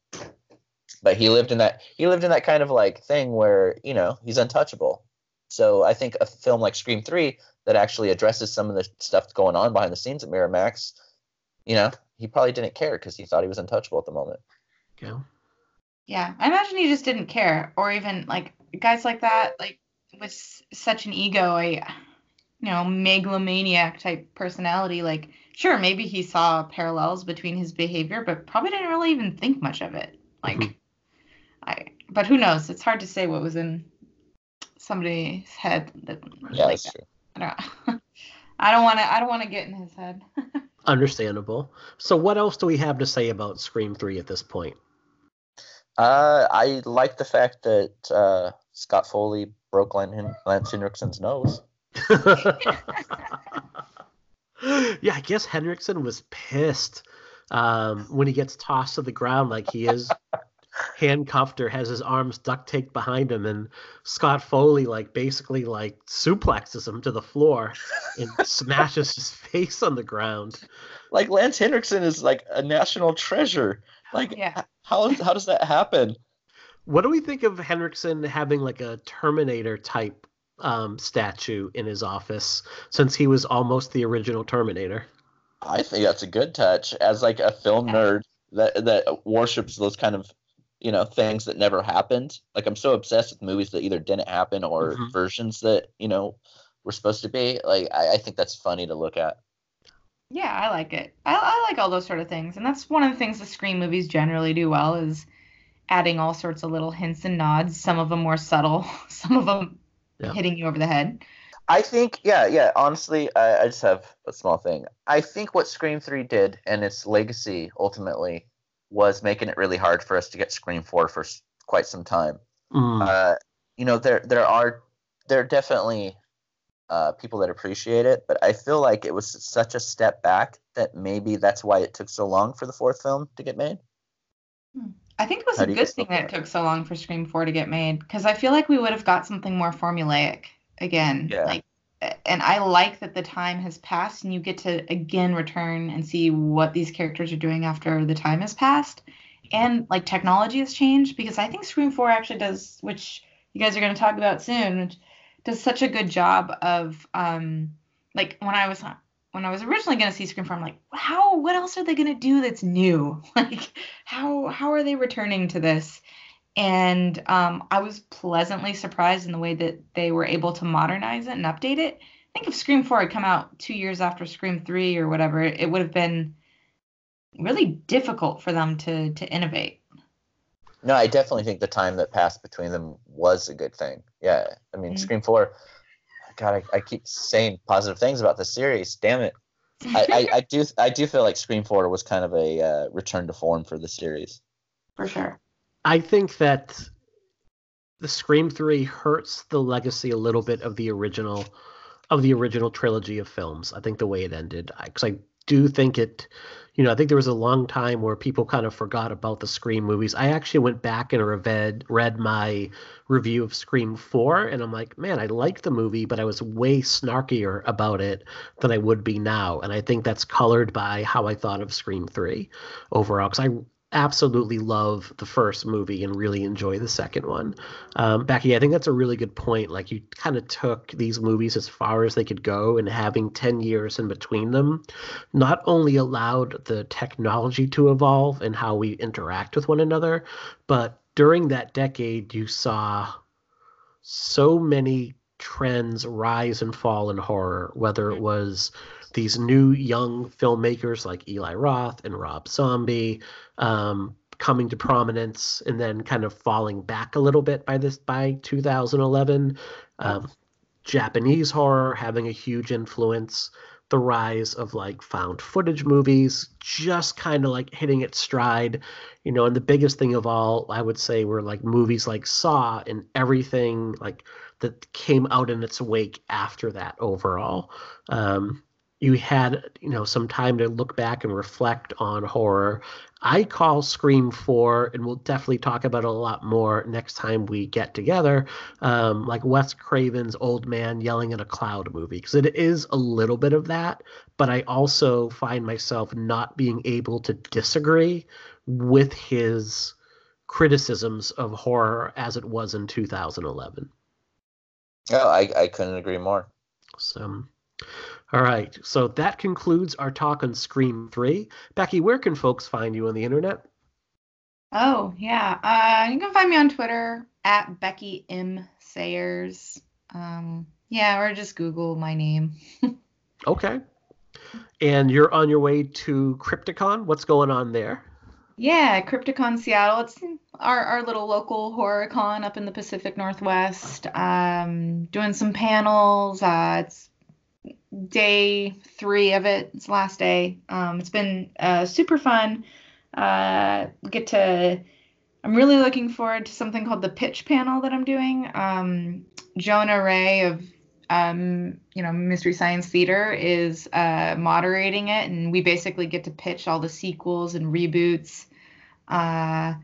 But he lived in that he lived in that kind of like thing where you know he's untouchable. So I think a film like Scream Three that actually addresses some of the stuff going on behind the scenes at Miramax, you know, he probably didn't care because he thought he was untouchable at the moment. Okay. Yeah, I imagine he just didn't care, or even like guys like that, like with such an ego, a you know megalomaniac type personality. Like, sure, maybe he saw parallels between his behavior, but probably didn't really even think much of it. Like, Mhm. I. But who knows? It's hard to say what was in somebody's head. That Yeah, like that's that. true. I don't. Want [LAUGHS] to. I don't want to get in his head. [LAUGHS] Understandable. So what else do we have to say about Scream Three at this point? Uh, I like the fact that uh, Scott Foley broke Lance, Hen- Lance Henriksen's nose. [LAUGHS] [GASPS] yeah, I guess Henriksen was pissed um, when he gets tossed to the ground like he is [LAUGHS] handcuffed or has his arms duct taped behind him, and Scott Foley like basically like suplexes him to the floor and [LAUGHS] smashes his face on the ground. Like Lance Henriksen is like a national treasure. Like Yeah. how how does that happen? What do we think of Henriksen having like a Terminator type um, statue in his office since he was almost the original Terminator? I think that's a good touch as like a film nerd that that worships those kind of you know things that never happened. Like I'm so obsessed with movies that either didn't happen or Mhm. versions that you know were supposed to be. Like I, I think that's funny to look at. Yeah, I like it. I, I like all those sort of things, and that's one of the things the Scream movies generally do well is adding all sorts of little hints and nods. Some of them more subtle, [LAUGHS] some of them Yeah. hitting you over the head. I think, yeah, yeah. Honestly, I, I just have a small thing. I think what Scream Three did and its legacy ultimately was making it really hard for us to get Scream Four for quite some time. Mm, Uh, you know, there there are there are definitely uh, people that appreciate it, but I feel like it was such a step back that maybe that's why it took so long for the fourth film to get made. I think it was How a good thing that it took so long for Scream 4 to get made because I feel like we would have got something more formulaic again. Yeah. Like and I like that the time has passed and you get to again return and see what these characters are doing after the time has passed. And like technology has changed because I think Scream 4 actually does which you guys are going to talk about soon, which does such a good job of um like when I was when I was originally going to see Scream 4 I'm like, how what else are they going to do that's new? [LAUGHS] Like how how are they returning to this? And um, I was pleasantly surprised in the way that they were able to modernize it and update it. I think if Scream 4 had come out two years after Scream 3 or whatever, it would have been really difficult for them to to innovate. No, I definitely think the time that passed between them was a good thing. Yeah, I mean, Mhm. Scream Four. God, I, I keep saying positive things about the series. Damn it. I, I, I do I do feel like Scream Four was kind of a uh, return to form for the series. for sure. I think that the Scream 3 hurts the legacy a little bit of the original of the original trilogy of films. I think the way it ended cuz I do think it you know, I think there was a long time where people kind of forgot about the Scream movies. I actually went back and read read my review of Scream 4 and I'm like, man, I liked the movie, but I was way snarkier about it than I would be now. And I think that's colored by how I thought of Scream 3 overall cuz I absolutely love the first movie and really enjoy the second one. Um, Becky, I think that's a really good point. Like you kind of took these movies as far as they could go, and having ten years in between them, not only allowed the technology to evolve and how we interact with one another, but during that decade, you saw so many trends rise and fall in horror, whether it was these new young filmmakers like Eli Roth and Rob Zombie um, coming to prominence and then kind of falling back a little bit by this by 2011. Um, Japanese horror having a huge influence. The rise of like found footage movies, just kind of like hitting its stride, you know. And the biggest thing of all, I would say, were like movies like Saw and everything like that came out in its wake after that. Overall, um, you had you know some time to look back and reflect on horror i call scream 4 and we'll definitely talk about it a lot more next time we get together um, like wes craven's old man yelling at a cloud movie because it is a little bit of that but i also find myself not being able to disagree with his criticisms of horror as it was in 2011 Oh, I, I couldn't agree more. so all right, so that concludes our talk on Scream 3. Becky, where can folks find you on the internet? Oh yeah, uh, you can find me on Twitter at Becky M Sayers. Um, yeah, or just Google my name. [LAUGHS] Okay. And you're on your way to Crypticon. What's going on there? Yeah, Crypticon Seattle. It's our, our little local horror con up in the Pacific Northwest. Um, doing some panels. Uh, it's day three of it. It's last day. Um, it's been uh, super fun. Uh, get to. I'm really looking forward to something called the pitch panel that I'm doing. Um, Jonah Ray of um, you know Mystery Science Theater is uh, moderating it, and we basically get to pitch all the sequels and reboots. Uh,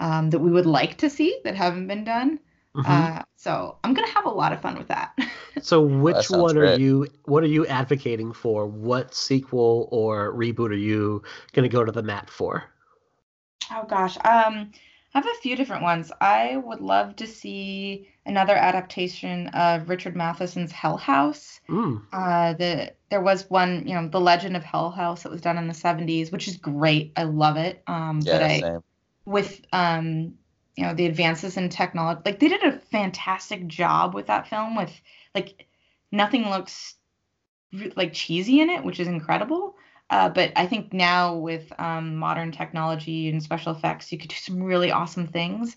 um, that we would like to see that haven't been done. Mhm. Uh, so I'm gonna have a lot of fun with that. [LAUGHS] so which sounds one are great. you what are you advocating for? What sequel or reboot are you going to go to the mat for? Oh gosh. Um, I have a few different ones. I would love to see another adaptation of Richard Matheson's Hell House. Mm, Uh, the there was one, you know, The Legend of Hell House that was done in the 70s, which is great. I love it. Um, Yeah, but I same. with um, you know, the advances in technology, like they did a fantastic job with that film. With like nothing looks like cheesy in it, which is incredible. Uh, but I think now with um, modern technology and special effects, you could do some really awesome things.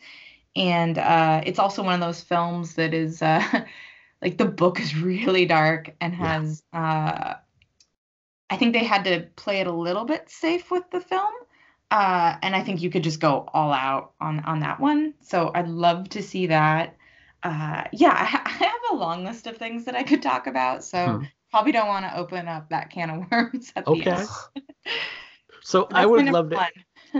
And uh, it's also one of those films that is uh, [LAUGHS] like the book is really dark and Yeah. has. Uh, I think they had to play it a little bit safe with the film, uh, and I think you could just go all out on on that one. So I'd love to see that. Uh, yeah, I, ha- [LAUGHS] I have a long list of things that I could talk about. So Hmm. probably don't want to open up that can of [LAUGHS] worms at the Okay. end. So [LAUGHS] I would love to.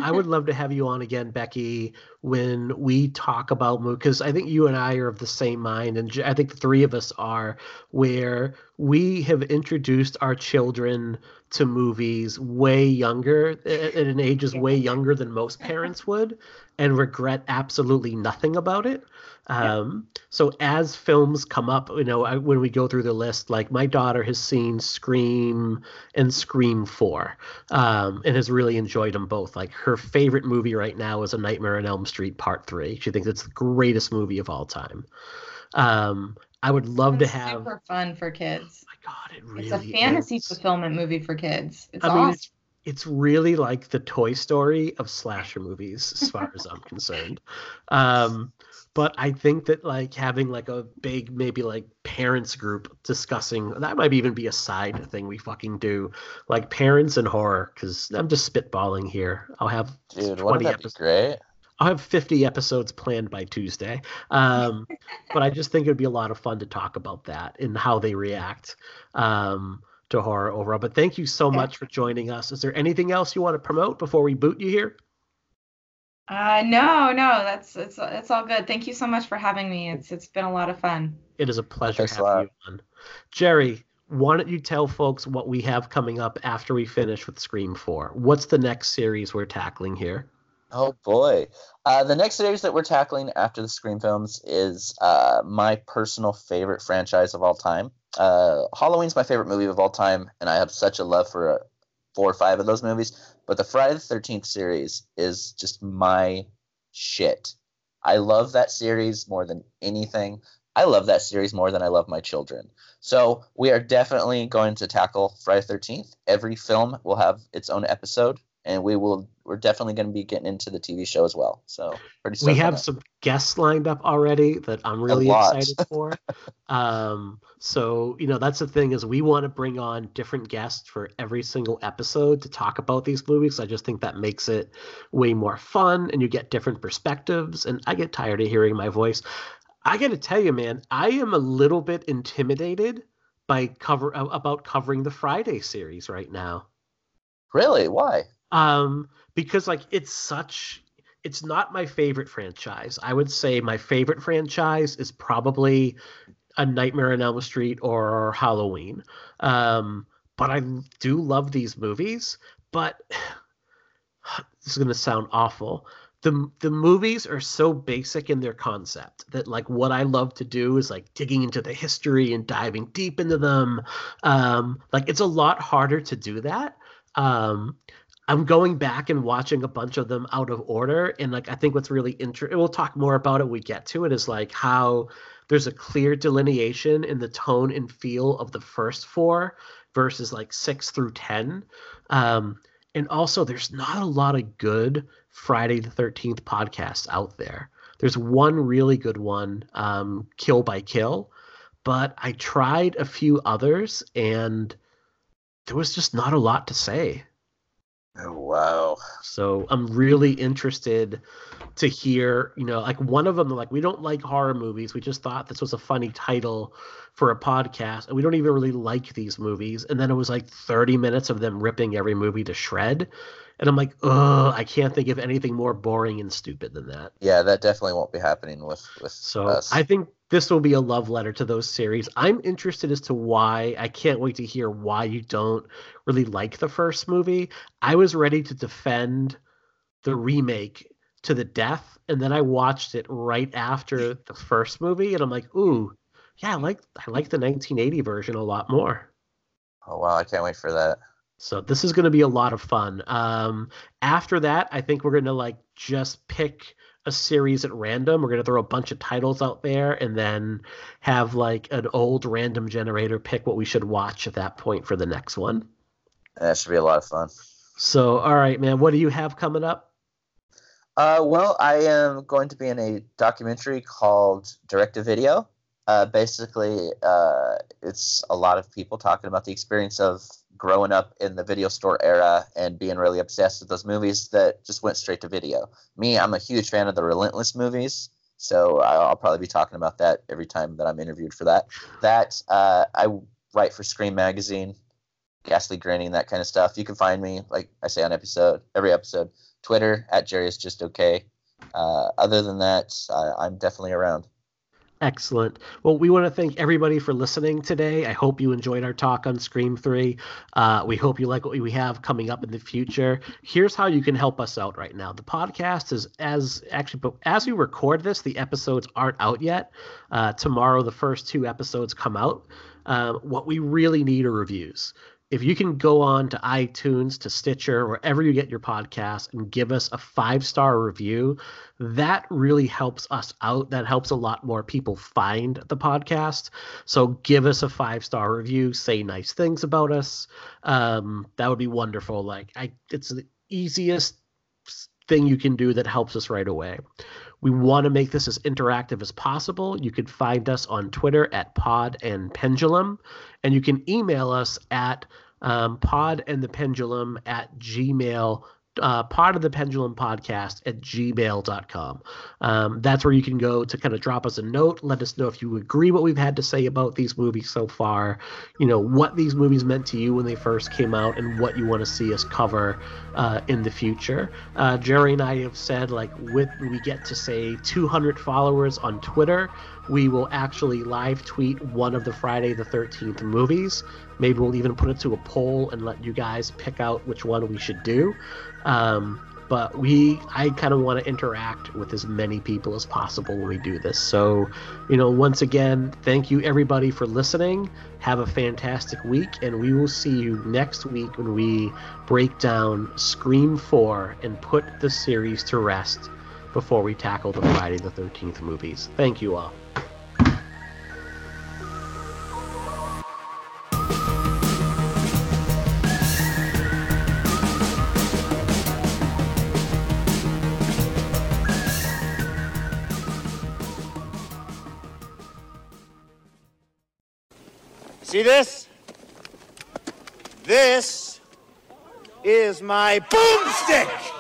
I would love to have you on again, Becky, when we talk about movies, because I think you and I are of the same mind, and I think the three of us are, where we have introduced our children to movies way younger, at an age is way younger than most [LAUGHS] parents would, and regret absolutely nothing about it. Um, so as films come up, you know, I, when we go through the list, like my daughter has seen Scream and Scream Four um, and has really enjoyed them both. Like her favorite movie right now is A Nightmare on Elm Street Part Three. She thinks it's the greatest movie of all time. Um, I would love to It's have. super fun for kids. my God, it really It's a fantasy is. fulfillment movie for kids. It's I mean, it's it's really like the Toy Story of slasher movies, as far as I'm concerned. [LAUGHS] Um, but I think that like having like a big maybe like parents group discussing that might even be a side thing we fucking do, like parents and horror. Because I'm just spitballing here. I'll have Dude, 20 wouldn't be episodes. great? I'll have 50 episodes planned by Tuesday. Um, [LAUGHS] but I just think it would be a lot of fun to talk about that and how they react um, to horror overall. But thank you so Yeah. much for joining us. Is there anything else you want to promote before we boot you here? Uh, no, no, that's it's it's all good. Thank you so much for having me. It's it's been a lot of fun. It is a pleasure Thanks a having lot. you on. Jerry, why don't you tell folks what we have coming up after we finish with Scream 4? What's the next series we're tackling here? Oh boy. Uh, the next series that we're tackling after the Scream films is uh, my personal favorite franchise of all time. Uh, Halloween's my favorite movie of all time, and I have such a love for uh, four or five of those movies. But the Friday the 13th series is just my shit. I love that series more than anything. I love that series more than I love my children. So we are definitely going to tackle Friday the 13th. Every film will have its own episode, and we will. We're definitely going to be getting into the TV show as well. So pretty. we have some guests lined up already that I'm really excited for. [LAUGHS] um, so you know that's the thing is we want to bring on different guests for every single episode to talk about these movies. I just think that makes it way more fun, and you get different perspectives. And I get tired of hearing my voice. I got to tell you, man, I am a little bit intimidated by cover about covering the Friday series right now Really? Why? Um because like it's such it's not my favorite franchise i would say my favorite franchise is probably a nightmare on elm street or halloween um but i do love these movies but [SIGHS] this is going to sound awful the the movies are so basic in their concept that like what I love to do is like digging into the history and diving deep into them. Um, like it's a lot harder to do that. Um, I'm going back and watching a bunch of them out of order, and like I think what's really interesting, we'll talk more about it when we get to it, is like how there's a clear delineation in the tone and feel of the first four versus like six through ten. Um, and also, there's not a lot of good Friday the 13th podcasts out there. There's one really good one, um, Kill by Kill, but I tried a few others and there was just not a lot to say. Oh, wow. So I'm really interested to hear, you know, like one of them, like, we don't like horror movies. We just thought this was a funny title for a podcast, and we don't even really like these movies. And then it was like 30 minutes of them ripping every movie to shred. And I'm like, "Oh, I can't think of anything more boring and stupid than that. Yeah, that definitely won't be happening with with So us. I think this will be a love letter to those series. I'm interested as to why. I can't wait to hear why you don't really like the first movie. I was ready to defend the remake to the death, and then I watched it right after the first movie, and I'm like, ooh, yeah, I like I like the 1980 version a lot more. oh wow, I can't wait for that. So this is going to be a lot of fun. Um, after that, I think we're going to like just pick a series at random. We're going to throw a bunch of titles out there and then have like an old random generator pick what we should watch at that point for the next one. That should be a lot of fun. So, all right, man, what do you have coming up? Uh, well, I am going to be in a documentary called Direct to Video. Uh, basically, uh, it's a lot of people talking about the experience of growing up in the video store era and being really obsessed with those movies that just went straight to video. Me, I'm a huge fan of the Relentless movies, so I'll probably be talking about that every time that I'm interviewed for that. That uh, I write for Scream Magazine, Ghastly Grinning, that kind of stuff. You can find me, like I say on episode every episode, Twitter at Jerry is just okay. Uh, other than that, I, I'm definitely around. Excellent. Well, we want to thank everybody for listening today. I hope you enjoyed our talk on Scream 3. Uh, we hope you like what we have coming up in the future. Here's how you can help us out right now. The podcast is as actually, but as we record this, the episodes aren't out yet. Uh, tomorrow, the first two episodes come out. Um, what we really need are reviews if you can go on to iTunes, to Stitcher, wherever you get your podcast, and give us a five star review, that really helps us out. That helps a lot more people find the podcast. So give us a five star review, say nice things about us. Um, that would be wonderful. Like I, it's the easiest thing you can do that helps us right away. We want to make this as interactive as possible. You can find us on Twitter at Pod and Pendulum, and you can email us at um, Pod and the Pendulum at Gmail. Uh, of the pendulum podcast at gmail.com um, that's where you can go to kind of drop us a note let us know if you agree what we've had to say about these movies so far you know what these movies meant to you when they first came out and what you want to see us cover uh, in the future. Uh, jerry and i have said like with we get to say 200 followers on twitter we will actually live tweet one of the friday the 13th movies. Maybe we'll even put it to a poll and let you guys pick out which one we should do. Um, but we i kind of want to interact with as many people as possible when we do this. So you know once again thank you everybody for listening. Have a fantastic week and we will see you next week when we break down scream 4 and put the series to rest before we tackle the friday the 13th movies thank you all See this? This is my boomstick!